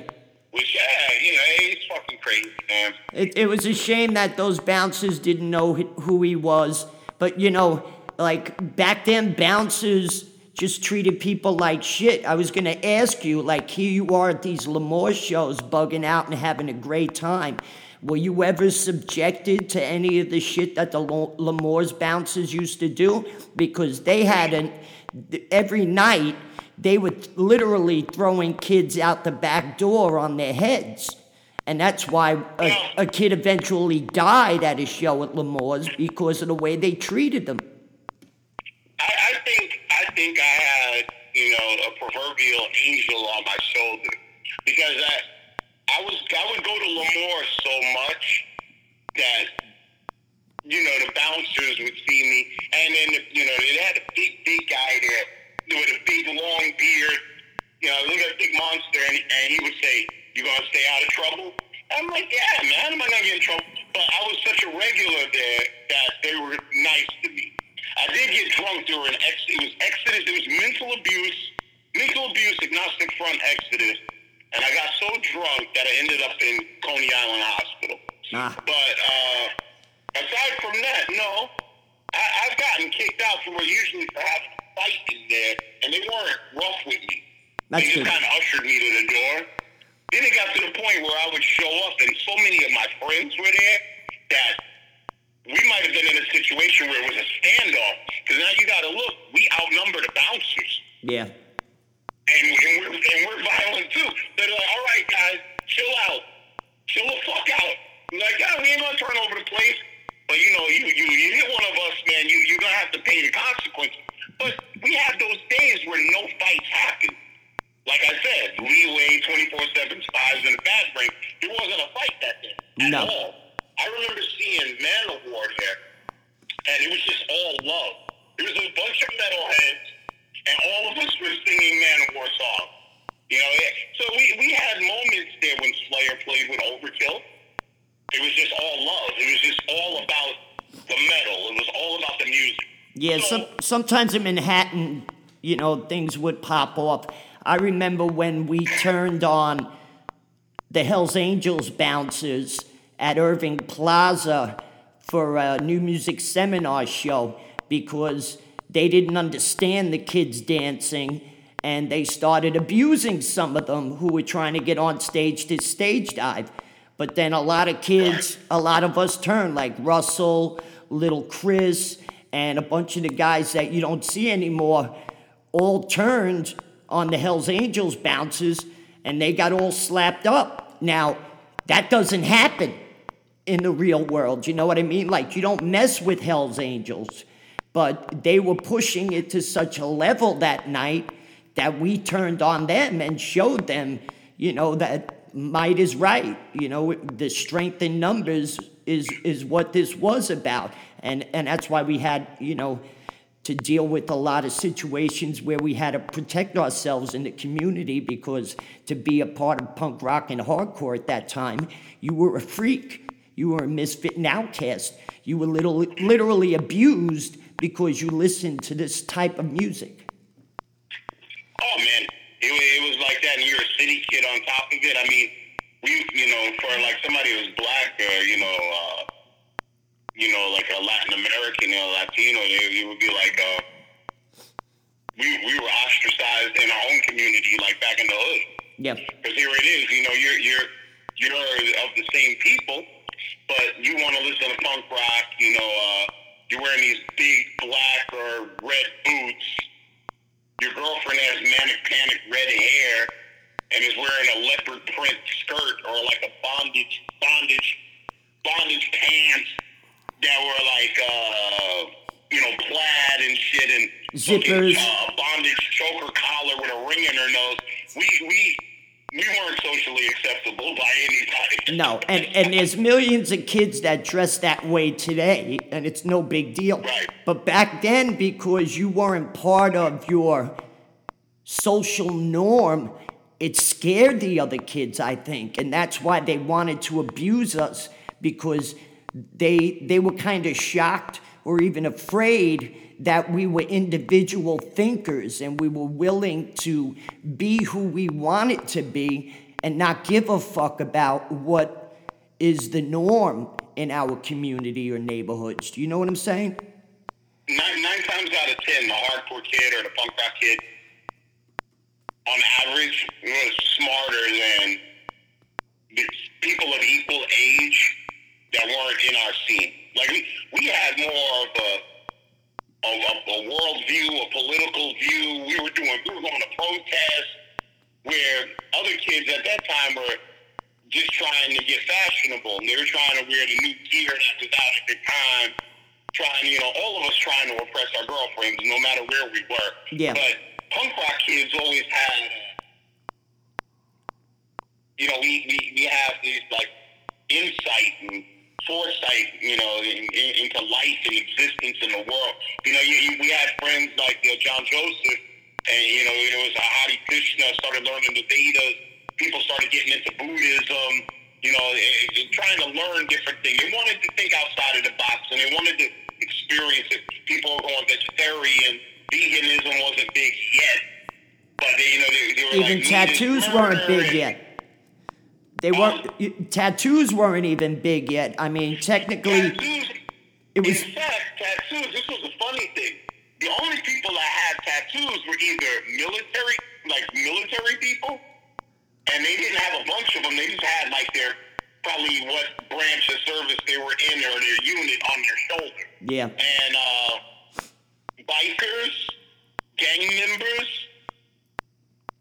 which yeah, you know, it's fucking crazy, man. It, it was a shame that those bouncers didn't know who he was. But, you know, like back then, bouncers just treated people like shit. I was going to ask you, like, here you are at these L'Amour shows, bugging out and having a great time. Were you ever subjected to any of the shit that the L'Amour's bouncers used to do? Because they had an every night they were literally throwing kids out the back door on their heads. And that's why a, a kid eventually died at a show at L'Amour's because of the way they treated them. I, I think I think I had you know a proverbial angel on my shoulder because I I was I would go to L'Amour so much that you know the bouncers would see me. And then you know they had a big big guy there with a big long beard. You know look at a big monster. And, and he would say you gonna stay out of trouble? I'm like yeah man am I gonna get in trouble. But I was such a regular there that they were nice to me. I did get drunk during ex. It was Exodus. It was mental abuse, mental abuse, agnostic front Exodus, and I got so drunk that I ended up in Coney Island Hospital. Ah. But uh, aside from that, no, I, I've gotten kicked out from where usually for having a fight in there, and they weren't rough with me. That's they just kind of ushered me to the door. Then it got to the point where I would show up, and so many of my friends were there that we might have been in a situation where it was a standoff. Because now you got to look, we outnumber the bouncers, Yeah. And, and we're and we're violent too. They're like, all right, guys, chill out, chill the fuck out. Like, yeah, we ain't gonna turn over the place. But you know, you you you hit one of us, man, you you're gonna have to pay the consequences. But we had those days where no fights happened. Like I said, leeway, 24-7 Spyz in the bad brain. There wasn't a fight that day at No. all. I remember seeing Manowar here, and it was just all love. There was a bunch of metalheads, and all of us were singing Manowar songs. You know, it, so we, we had moments there when Slayer played with Overkill. It was just all love. It was just all about the metal. It was all about the music. Yeah, So- some, sometimes in Manhattan, you know, things would pop off. I remember when we turned on the Hells Angels bouncers at Irving Plaza for a new music seminar show because they didn't understand the kids dancing and they started abusing some of them who were trying to get on stage to stage dive. But then a lot of kids, a lot of us turned, like Russell, little Chris, and a bunch of the guys that you don't see anymore, all turned on the Hells Angels bouncers and they got all slapped up. Now, that doesn't happen in the real world. You know what I mean? Like, you don't mess with Hells Angels. But they were pushing it to such a level that night that we turned on them and showed them, you know, that might is right. You know, the strength in numbers is is what this was about. And and that's why we had, you know, to deal with a lot of situations where we had to protect ourselves in the community because to be a part of punk rock and hardcore at that time, you were a freak. You were a misfit and outcast. You were literally, literally abused because you listened to this type of music. Oh man, it, it was like that, and you're a city kid on top of it. I mean, we, you know, for like somebody who's black or you know, uh, you know, like a Latin American or Latino, it, it would be like, uh, we we were ostracized in our own community, like back in the hood. Yeah. Because here it is, you know, you're you're you're of the same people but you want to listen to punk rock, you know, uh, you're wearing these big black or red boots. Your girlfriend has manic panic red hair and is wearing a leopard print skirt or like a bondage bondage bondage pants that were like uh, you know plaid and shit and zippers, uh, bondage choker collar with a ring in her nose. We we we weren't socially acceptable by anybody. No, and, and there's millions of kids that dress that way today, and it's no big deal. Right. But back then, because you weren't part of your social norm, it scared the other kids, I think, and that's why they wanted to abuse us because they they were kind of shocked or even afraid that we were individual thinkers and we were willing to be who we wanted to be and not give a fuck about what is the norm in our community or neighborhoods. Do you know what I'm saying? Nine, nine times out of ten, the hardcore kid or the punk rock kid, on average, was smarter than the people of equal age that weren't in our scene. Like we, we had more of a a, a, worldview, a political view. We were doing, we were going to protest where other kids at that time were just trying to get fashionable. And they were trying to wear the new gear that was out at the time. Trying, you know, all of us trying to oppress our girlfriends, no matter where we were. Yeah. But punk rock kids always had, you know, we, we, we have these like insight and foresight, you know, in, in, into life and existence in the world. You know, you, you, we had friends like uh, John Joseph, and you know, it was a Hare Krishna started learning the Vedas. People started getting into Buddhism. You know, it, it, trying to learn different things. They wanted to think outside of the box, and they wanted to experience it. People were going vegetarian. Veganism wasn't big yet, but they, you know, they, they were even like, tattoos mm, weren't big yet. They weren't um, tattoos weren't even big yet. I mean, technically, tattoos, it was. In fact, tattoos. This was a funny thing. The only people that had tattoos were either military people, and they didn't have a bunch of them. They just had like their probably what branch of service they were in or their unit on their shoulder. Yeah. And uh, bikers, gang members,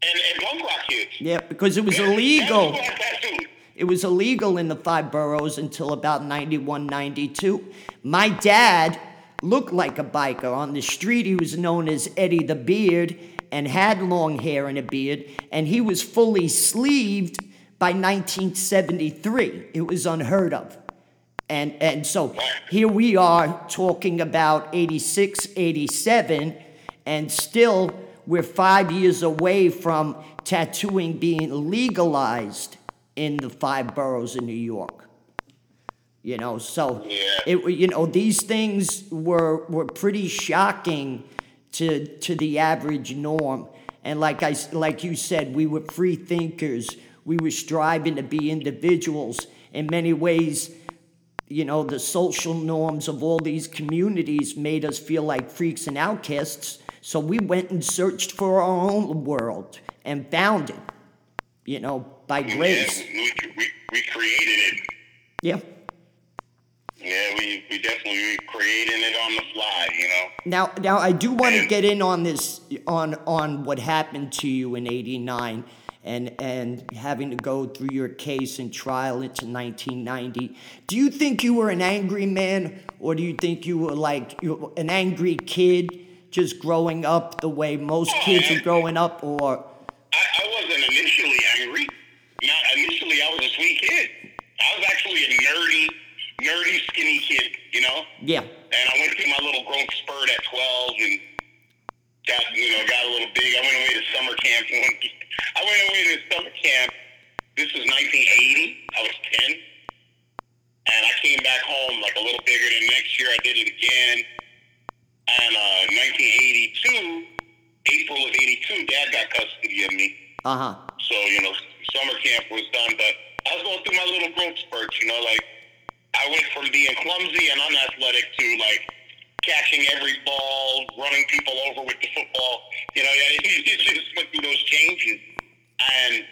and, and punk rock kids. Yeah, because it was illegal. who had tattoos. It was illegal in the five boroughs until about 91, 92. My dad looked like a biker. On the street, he was known as Eddie the Beard and had long hair and a beard, and he was fully sleeved by 1973. It was unheard of. And, and so here we are talking about 86, 87, and still we're five years away from tattooing being legalized in the five boroughs in New York. You know, so Yeah. it you know these things were were pretty shocking to to the average norm. And like I like you said, we were free thinkers. We were striving to be individuals. In many ways, you know, the social norms of all these communities made us feel like freaks and outcasts So we went and searched for our own world and found it, you know, by grace. Yeah, we, we, we created it. Yeah. Yeah, we, we definitely creating it on the fly, you know. Now, now I do want to get in on this on on what happened to you in '89 and and having to go through your case and trial into 1990. Do you think you were an angry man, or do you think you were like you an angry kid, just growing up the way most kids are growing up, or? I, I wasn't initially angry. Not initially, I was a sweet kid. I was actually a nerdy, nerdy, skinny kid, you know. Yeah. And I went through my little growth spurt at 12 and got, you know, got a little big. I went away to summer camp. I went away to summer camp. This was 1980. I was 10. And I came back home like a little bigger than next year. I did it again. And uh, 1982, April of 82, Dad got custody of me. Uh huh. So, you know, summer camp was done, but I was going through my little growth spurts, you know, like I went from being clumsy and unathletic to like catching every ball, running people over with the football. You know, yeah, you just went through those changes. And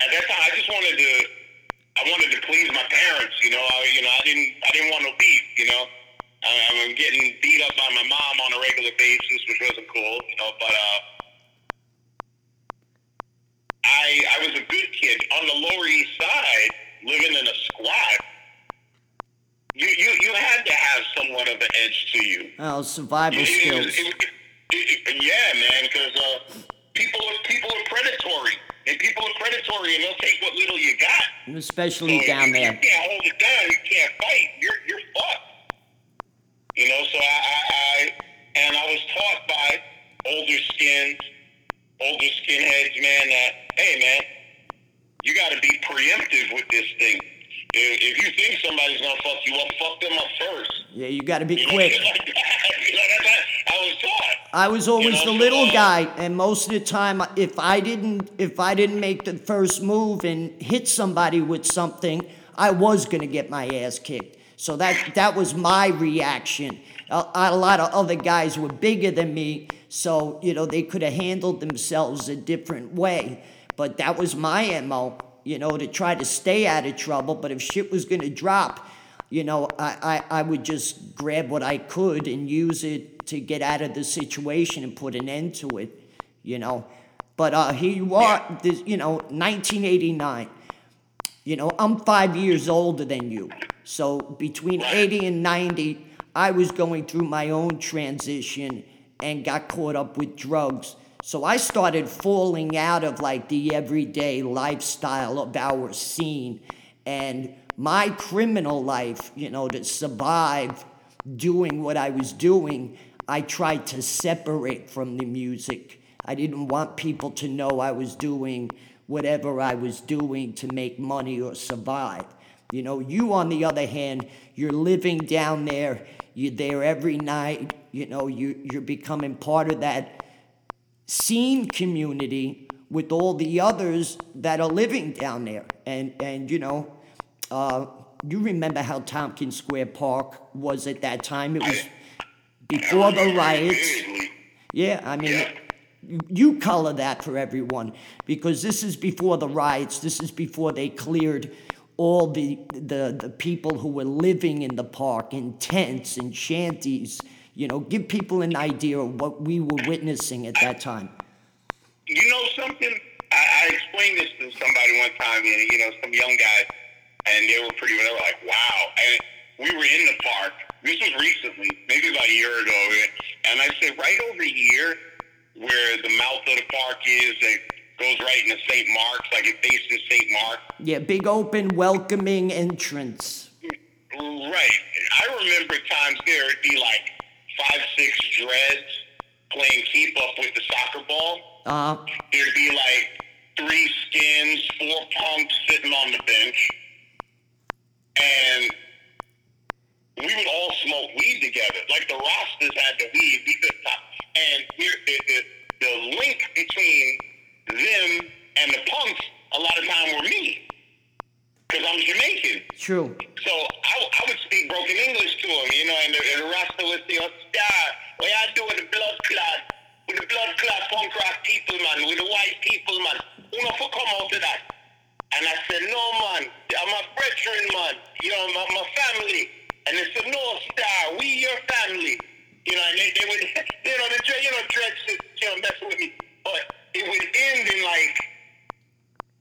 at that time, I just wanted to, I wanted to please my parents. You know, I, you know, I didn't, I didn't want no beef. You know, I, I'm getting beat up by my mom on a regular basis, which wasn't cool. You know, but uh, I, I was a good kid on the Lower East Side, living in a squat. You, you, you had to have somewhat of an edge to you. Oh, survival It- skills. it was- it- yeah, man, because uh, people are people are predatory, and people are predatory, and they'll take what little you got. Especially So down there. You can't hold it down. You can't fight. You're you're fucked. You know. So I, I, I and I was taught by older skins, older skinheads, man. That hey, man, you got to be preemptive with this thing. If, if you think somebody's gonna fuck you up, fuck them up first. Yeah, you got to be You quick. shit like. You know, how I was taught. I was always know, the little uh, guy, and most of the time, if I didn't, if I didn't make the first move and hit somebody with something, I was gonna get my ass kicked. So that that was my reaction. A, a lot of other guys were bigger than me, so you know they could have handled themselves a different way. But that was my mo, you know, to try to stay out of trouble. But if shit was gonna drop, you know, I, I, I would just grab what I could and use it to get out of the situation and put an end to it, you know. But uh, here you are, this, you know, 1989. You know, I'm five years older than you. So between 80 and 90, I was going through my own transition and got caught up with drugs. So I started falling out of like the everyday lifestyle of our scene. And my criminal life, you know, to survive doing what I was doing, I tried to separate from the music. I didn't want people to know I was doing whatever I was doing to make money or survive. You know, you on the other hand, you're living down there, you're there every night, you know, you, you're becoming part of that scene community with all the others that are living down there. And, and you know, uh, you remember how Tompkins Square Park was at that time. It was before the riots. Yeah, I mean, you, you color that for everyone because this is before the riots. This is before they cleared all the, the, the people who were living in the park in tents and shanties. You know, give people an idea of what we were witnessing at that time. You know something? I, I explained this to somebody one time, and you know, some young guys, and they were pretty. They were like, "Wow!" And we were in the park. This was recently, maybe about a year ago, and I said, right over here, where the mouth of the park is, it goes right into St. Mark's, like it faces St. Mark. Yeah, big open, welcoming entrance. Right. I remember times there it'd be like five, six dreads playing keep up with the soccer ball. Uh, There'd be like three skins, four punks sitting on the bench. And we would all smoke weed together. Like the rosters had the weed, we could. And here, the, the, the link between them and the punks a lot of time were me because I'm Jamaican. True. So I, I would speak broken English to them, you know, and the, the Rasta would say, oh, star, what y'all do with the blood clot, with the blood clot punk rock people, man, with the white people, man. Who not for come out of that? And I said, no, man, I'm a brethren, man, you know, my, my family. And they said, no, star, we your family. You know, and they, they would, you know, the, you know, Dredge, you know, messing with me. But it would end in like,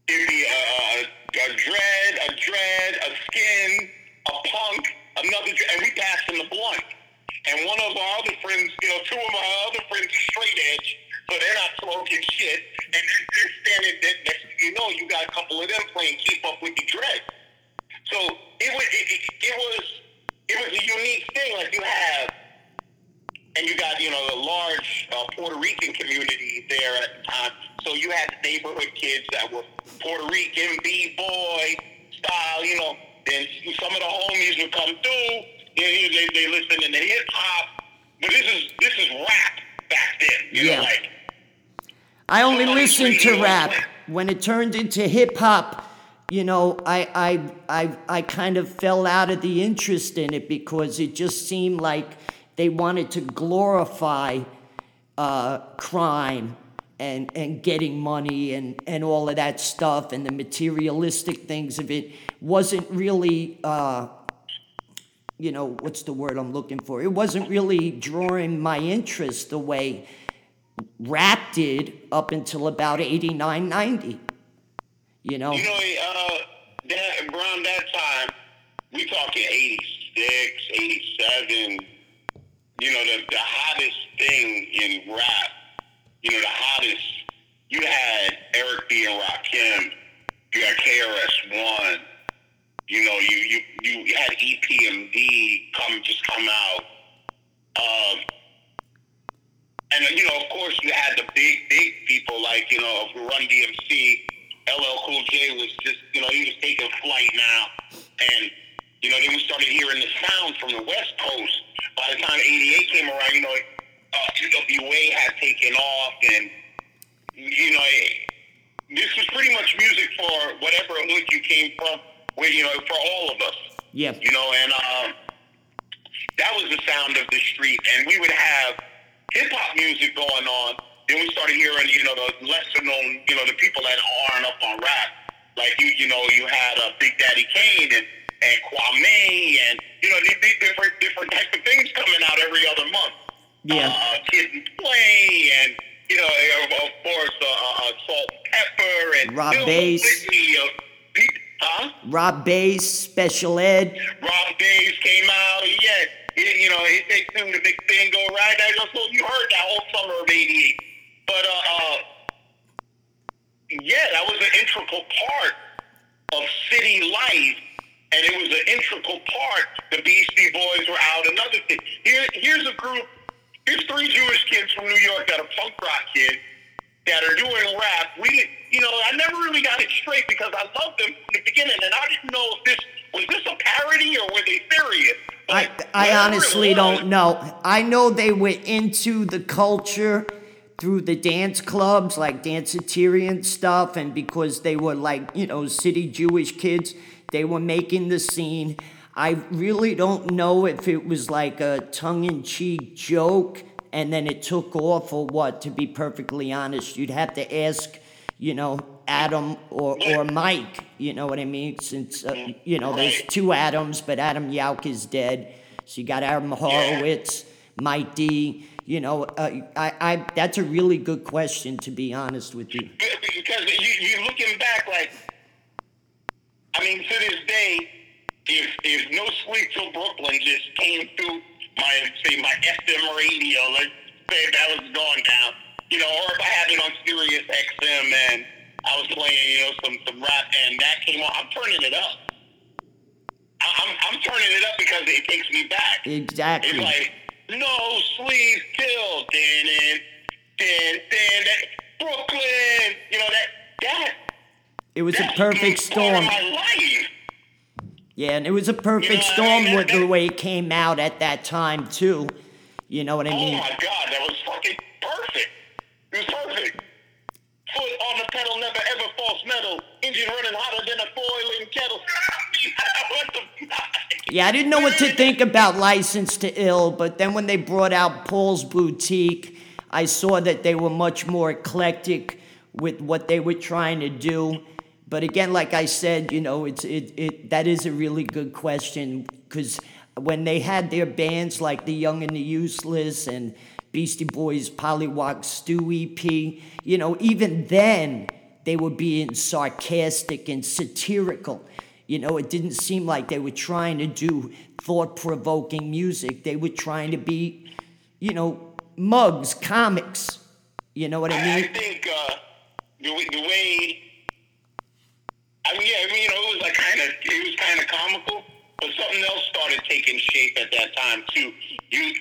it'd be a, a, dread, a dread, a skin, a punk, another and we passed in the blunt. And one of our other friends, you know, two of my other friends are straight edge, so they're not smoking shit. And they're, standing there next you know, you got a couple of them playing keep up with the dread. So it was, it, it, it was, it was a unique thing. Like you have, and you got, you know, a large uh, Puerto Rican community there at the time. So you had neighborhood kids that were Puerto Rican, b-boy style, you know. Then some of the homies would come through. They, they, they listen to hip hop. But this is this is rap back then. You Yeah. know, like I only listened to rap. When it turned into hip hop, you know, I, I, I, I kind of fell out of the interest in it because it just seemed like they wanted to glorify uh, crime and, and getting money and, and all of that stuff and the materialistic things of it wasn't really, uh, you know, what's the word I'm looking for? It wasn't really drawing my interest the way rap did up until about 89, 90. You know? You know, uh, that, around that time, we talking 86, 87. You know, the, the hottest thing in rap, you know, the hottest, you had Eric B. and Rakim, you had KRS-One, you know, you, you, you had EPMD come, just come out. Um, and you know, of course, you had the big, big people like, you know, Run DMC. LL Cool J was just, you know, he was taking flight now. And, you know, then we started hearing the sound from the West Coast. By the time 88 came around, you know, uh, NWA had taken off. And, you know, it, this was pretty much music for whatever hood you came from, where, you know, for all of us. Yeah. You know, and um, that was the sound of the street. And we would have hip hop music going on. Then we started hearing, you know, the lesser known, you know, the people that aren't up on rap. Like you, you know, you had uh, Big Daddy Kane and, and Kwame and, you know, these, these different different types of things coming out every other month. Yeah. Uh, Kid and Play and, you know, of, course, uh, uh, Salt-N-Pepa and Rob Base. litany of pe- Huh? Rob Base, Special Ed. Rob Days came out. Yeah, you know, he they soon the big thing go right. I just so you heard that whole summer of '88. But uh, uh, yeah, that was an integral part of city life, and it was an integral part. The Beastie Boys were out. Another thing. Here, here's a group. Here's three Jewish kids from New York that are punk rock kids that are doing rap. We, didn't- you know, I never really got it straight because I loved them from the beginning, and I didn't know if this was this a parody or were they serious. I, But I honestly don't know. I know they were into the culture through the dance clubs, like Danceteria stuff, and because they were like, you know, city Jewish kids, they were making the scene. I really don't know if it was like a tongue in cheek joke and then it took off or what, to be perfectly honest. You'd have to ask, you know, Adam or, or Mike, you know what I mean? Since, uh, you know, there's two Adams, but Adam Yauch is dead. So you got Adam Horovitz, Mike D. You know, uh, I, I, that's a really good question, to be honest with you. because you, you looking back like I mean to this day if if no sleep till Brooklyn just came through my say my FM radio let's say that was going down you know or if I had it on Sirius XM and I was playing you know some some rap and that came on I'm turning it up I'm I'm turning it up because it takes me back Exactly. it's like no sleep till then and then then that Brooklyn, you know that that It was a perfect storm. of my life. Yeah, and it was a perfect You know, storm with the way it came out at that time, too. You know what I mean? Oh my God, that was fucking perfect. It was perfect. Foot on the pedal, never ever false metal. Engine running hotter than a boiling kettle. what the fuck? Yeah, I didn't know what to think about Licensed to Ill, but then when they brought out Paul's Boutique, I saw that they were much more eclectic with what they were trying to do. But again, like I said, you know, it's it, it that is a really good question because when they had their bands like the Young and the Useless and Beastie Boys, Pollywog Stew EP, you know, even then they were being sarcastic and satirical. You know, it didn't seem like they were trying to do thought provoking music. They were trying to be, you know, mugs, comics. You know what I mean? I think uh, the, the way, I mean, yeah, I mean, you know, it was like kind of, it was kind of comical, but something else started taking shape at that time too. You,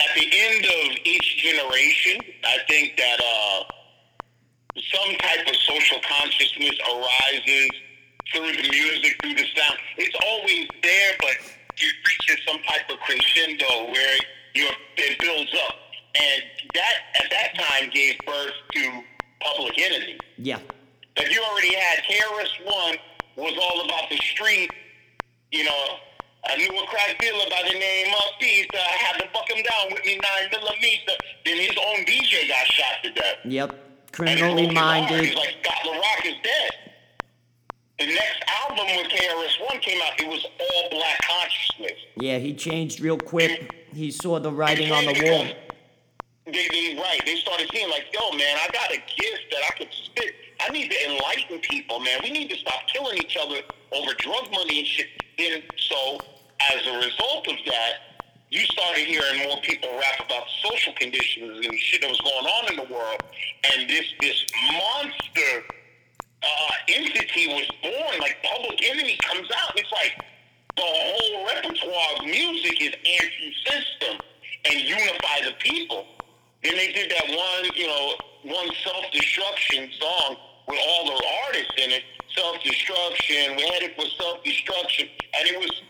at the end of each generation, I think that uh, some type of social consciousness arises through the music, through the sound. It's always there, but it reaches some type of crescendo where you're, it builds up. And that, at that time, gave birth to Public Enemy. Yeah. But you already had KRS One was all about the street. You know, I knew a crack dealer by the name of Peace. I had to buck him down with me nine millimeter. Then his own DJ got shot to death. Yep. Criminally broke his heart. minded. He's like Scott La Rock is dead. The next album with KRS One came out. It was all black consciousness. Yeah, he changed real quick. He saw the writing on the wall. They, they, right. They started seeing like, yo, man, I got a gift that I could spit. I need to enlighten people, man. We need to stop killing each other over drug money and shit. And so, as a result of that, you started hearing more people rap about social conditions and shit that was going on in the world. And this this monster uh, entity was born. Like Public Enemy comes out, and it's like the whole repertoire of music is anti-system and unify the people. Then they did that one, you know, one self-destruction song with all the artists in it. Self-destruction, we're headed for self-destruction, and it was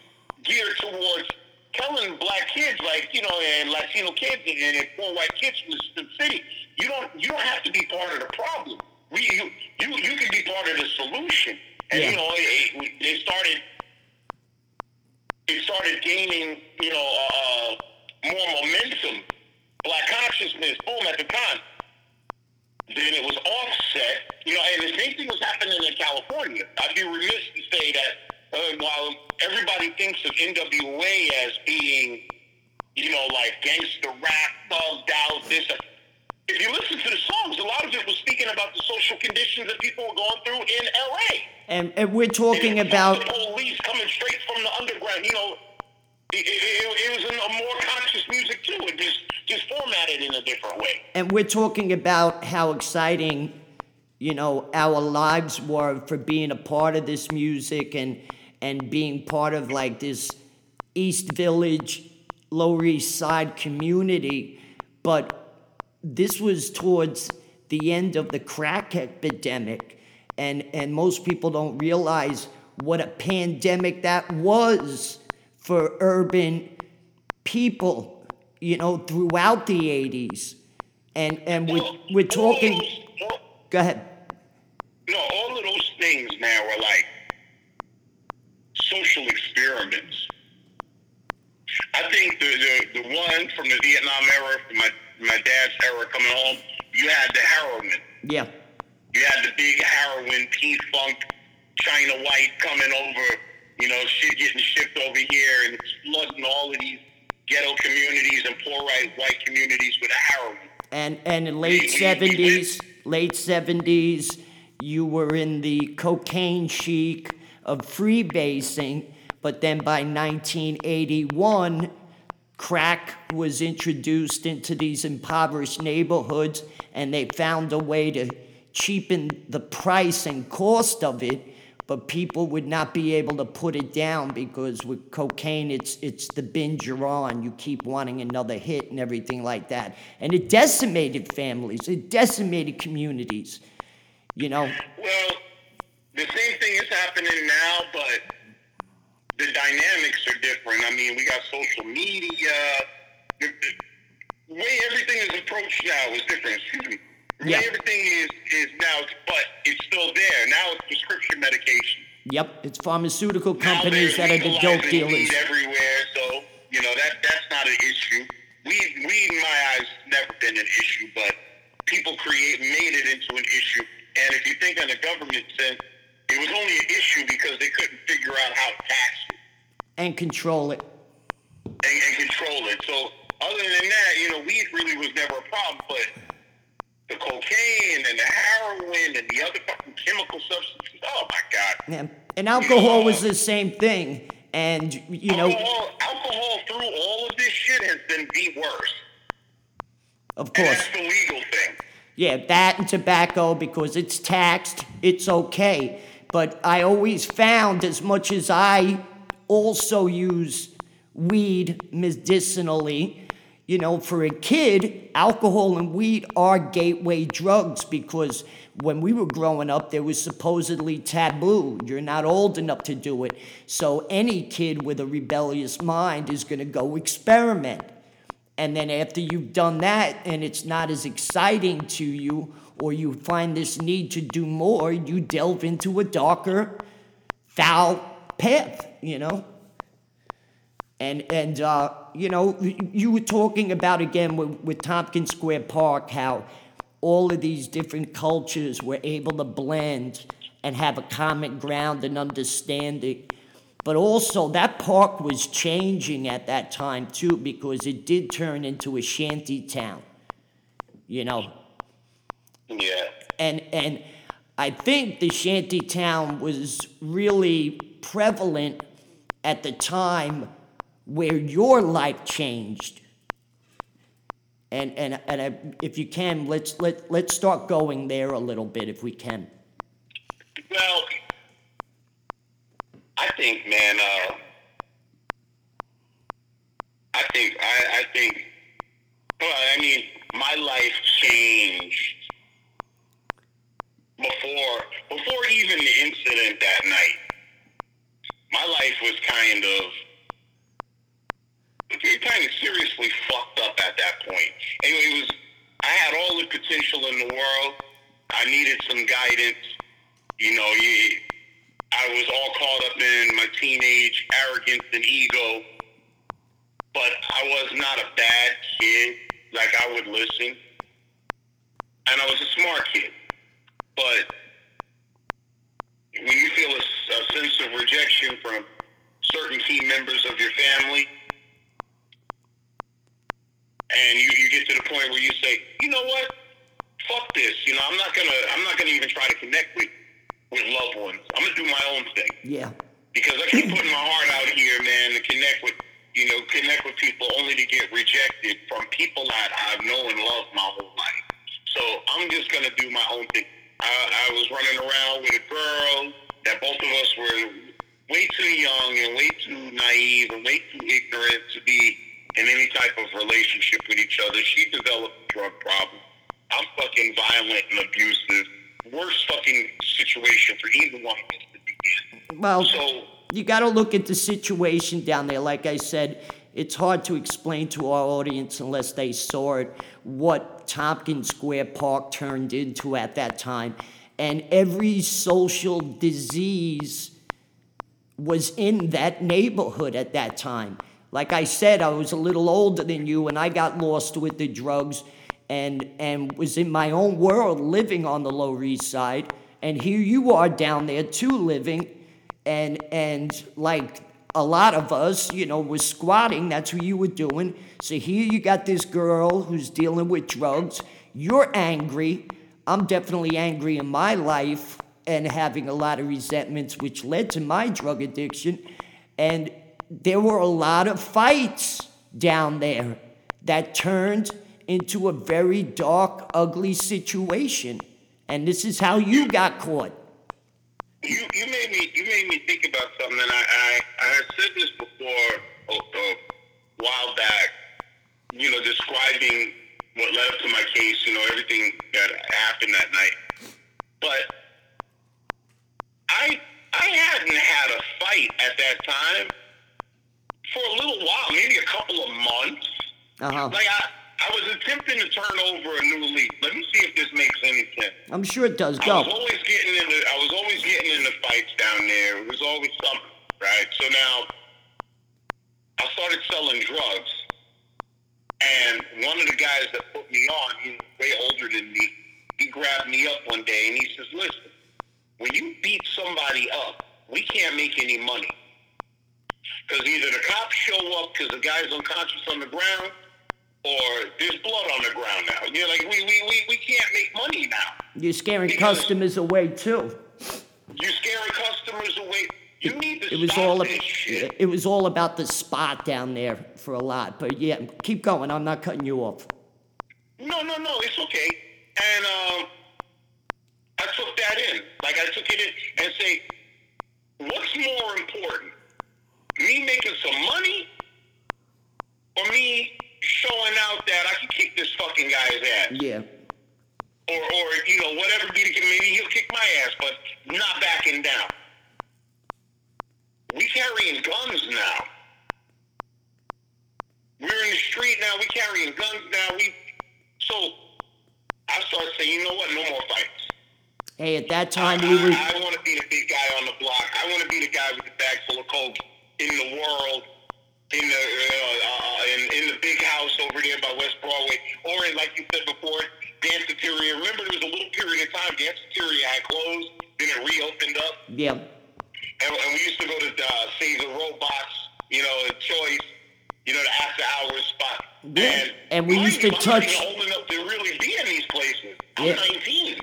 geared towards telling black kids, like you know, and Latino kids and, and poor white kids from the city, you don't you don't have to be part of the problem. We you you, you can be part of the solution. And Yeah. you know, it, it, they started it started gaining, you know, uh, more momentum. Black consciousness, boom, at the time. Then it was offset, you know, and the same thing was happening in California. I'd be remiss to say that uh, while everybody thinks of NWA as being, you know, like gangster rap, thugged out, this, if you listen to the songs, a lot of it was speaking about the social conditions that people were going through in LA. And, and we're talking And about the police coming straight from the underground. You know, it, it, it, it was a more conscious music too. It just formatted in a different way. and we're talking about how exciting you know our lives were for being a part of this music and and being part of like this east village lower east side community but this was towards the end of the crack epidemic and and most people don't realize what a pandemic that was for urban people you know throughout the 80s and and we're, we're talking go ahead no, all of those things now are like social experiments. I think the, the, the one from the Vietnam era, from my, my dad's era coming home, you had the heroin. yeah You had the big heroin, P-Funk, China White coming over, you know, shit getting shipped over here and flooding all of these ghetto communities and poor white, white communities with heroin. and and in late 70s late 70s you were in the cocaine chic of freebasing but then by 1981 crack was introduced into these impoverished neighborhoods and they found a way to cheapen the price and cost of it but people would not be able to put it down because with cocaine it's it's the binge you're on you keep wanting another hit and everything like that and it decimated families it decimated communities you know Well, the same thing is happening now, but the dynamics are different. I mean, we got social media. The, the way everything is approached now is different. Excuse me. The Yeah. everything is is now, but it's still there. Now it's prescription medication. yep it's pharmaceutical companies that they're the dope dealers everywhere, so you know that that's not an issue. We, weed in my eyes, never been an issue, but people create made it into an issue. And if you think on the government sense, it was only an issue because they couldn't figure out how to tax it. and control it alcohol was the same thing. And, you know, alcohol, alcohol through all of this shit has been the worst. of And course. that's the legal thing. Yeah, that and tobacco because it's taxed, it's okay. But I always found as much as I also use weed medicinally, you know, for a kid, alcohol and weed are gateway drugs because when we were growing up, there was supposedly taboo. You're not old enough to do it. So any kid with a rebellious mind is going to go experiment. And then after you've done that and it's not as exciting to you, or you find this need to do more, you delve into a darker, foul path, you know? And, and uh, you know, you were talking about again with, with Tompkins Square Park how all of these different cultures were able to blend and have a common ground and understanding. But also, that park was changing at that time too because it did turn into a shanty town, you know. Yeah. And and I think the shanty town was really prevalent at the time where your life changed. And and and I, if you can, let's let let's start going there a little bit if we can. Well, I think, man. Uh, I think I, I think. Well, I mean, my life changed before before even the incident that night. My life was kind of kind of seriously fucked up at that point. Anyway, it was I had all the potential in the world. I needed some guidance. You know, you, I was all caught up in my teenage arrogance and ego, but I was not a bad kid. Like I would listen, and I was a smart kid. But when you feel a, a sense of rejection from certain key members of your family, and you, you get to the point where you say, you know what, fuck this. You know, I'm not gonna I'm not gonna even try to connect with with loved ones. I'm gonna do my own thing Yeah. because I keep putting my heart out here, man, to connect with you know connect with people only to get rejected from people that I've known and loved my whole life. So I'm just gonna do my own thing. I, I was running around with a girl that both of us were way too young and way too naive and way too ignorant to be in any type of relationship with each other. She developed a drug problem. I'm fucking violent and abusive. Worst fucking situation for either one of us to be in. Well, So you got to look at the situation down there. Like I said, it's hard to explain to our audience unless they saw it what Tompkins Square Park turned into at that time. And every social disease was in that neighborhood at that time. Like I said, I was a little older than you and I got lost with the drugs and and was in my own world living on the Lower East Side. And here you are down there too living and and like a lot of us, you know, was squatting. That's what you were doing. So here you got this girl who's dealing with drugs. You're angry. I'm definitely angry in my life and having a lot of resentments, which led to my drug addiction. And there were a lot of fights down there that turned into a very dark, ugly situation. And this is how you got caught. you you made me you made me think about something, and I I, I had said this before a, a while back. You know, describing what led up to my case. You know, everything that happened that night. But I I hadn't had a fight at that time for a little while, maybe a couple of months. Uh-huh. Like I. I was attempting to turn over a new leaf. Let me see if this makes any sense. I'm sure it does. I Go. was always getting into I was always getting into fights down there. It was always something, right? So now I started selling drugs, and one of the guys that put me on, he's way older than me. He grabbed me up one day and he says, "Listen, when you beat somebody up, we can't make any money because either the cops show up because the guy's unconscious on the ground, or there's blood on the ground now. You know, like we we, we, we can't make money now. You're scaring customers away too. You're scaring customers away. You need to It was all it was all about the spot down there for a lot. But yeah, keep going. I'm not cutting you off. No, no, no, it's okay. And um, I took that in. Like I took it in and say, what's more important? Me making some money or me showing out that I can kick this fucking guy's ass? Yeah. Or, or you know, whatever be the case, maybe he'll kick my ass, but not backing down. We carrying guns now. We're in the street now. We carrying guns now. We so I start saying, you know what? No more fights. Hey, at that I, time we were I, want to be the big guy on the block. I want to be the guy with the bag full of coke in the world, in the uh, uh, in, in the big house over there by West Broadway, or in, like you said before, Dance Interior. Remember, there was a little period of time Dance Interior had closed, then it reopened up, yeah. and, and we used to go to uh, Save the Robots, you know, a Choice, you know, the after hours spot. Yeah, and we used to you, I'm not touch- old enough to really be in these places. I'm Yeah. 19.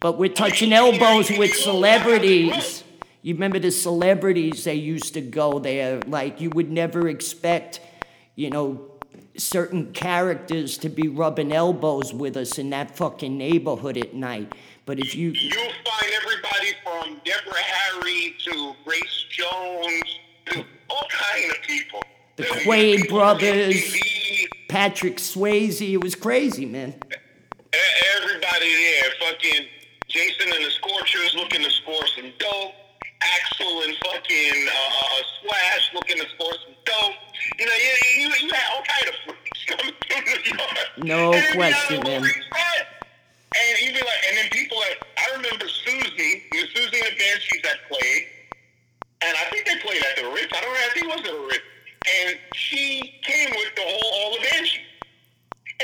But we're touching elbows with celebrities. You remember the celebrities they used to go there? Like you would never expect, you know, certain characters to be rubbing elbows with us in that fucking neighborhood at night. But if you You'll find everybody from Deborah Harry to Grace Jones to all kind of people. The Quaid brothers. Patrick Swayze, it was crazy, man. Everybody there, fucking Jason and the Scorchers looking to score some dope. Axel and fucking uh, uh, looking to score some dope. You know, you, you, you had all kind of freaks coming through New York. No And question, man. And he'd be like, and then people like, I remember Siouxsie, it was Siouxsie and the Banshees that played, and I think they played at the Ritz. I don't know, I think it was at the Ritz. And she came with the whole, all the Banshees.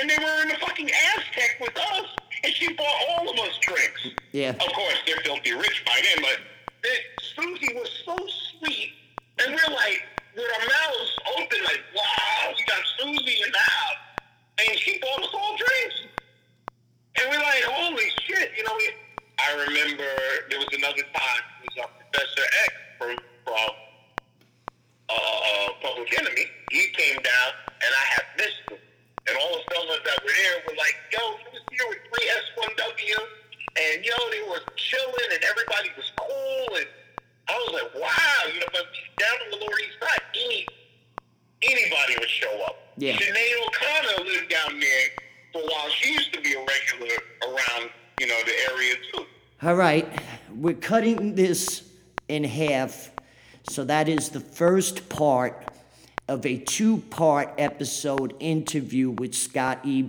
And they were in the fucking Aztec with us, and she bought all of us drinks. Yeah. Of course, they're filthy rich by then, but they, Siouxsie was so sweet, and we're like, with our mouths open, like, wow, we got Siouxsie in the house. And she bought us all drinks. And we're like, holy shit, you know, we, I remember there was another time, it was uh, Professor X from, from uh, Public Enemy. He came down, and I had missed him. And all the fellas that were there were like, yo, he was here with 3S1W, and yo, they were chilling, and everybody was cool, and I was like, wow, you know, but down on the Lower East Side, any, anybody would show up. Yeah. Sinead O'Connor lived down there for a while. She used to be a regular around, you know, the area too. All right, we're cutting this in half. So that is the first part of a two part episode interview with Scott E.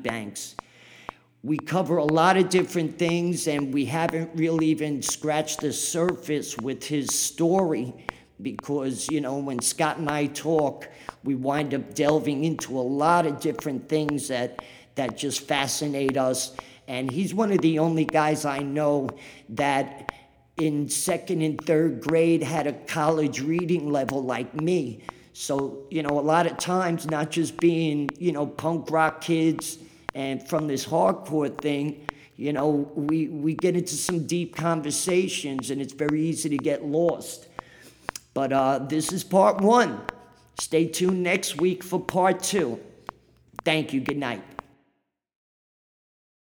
We cover a lot of different things, and we haven't really even scratched the surface with his story because, you know, when Scott and I talk, we wind up delving into a lot of different things that, that just fascinate us. And he's one of the only guys I know that in second and third grade had a college reading level like me. So, you know, a lot of times, not just being, you know, punk rock kids and from this hardcore thing, you know, we, we get into some deep conversations and it's very easy to get lost. But uh, this is part one. Stay tuned next week for part two. Thank you. Good night.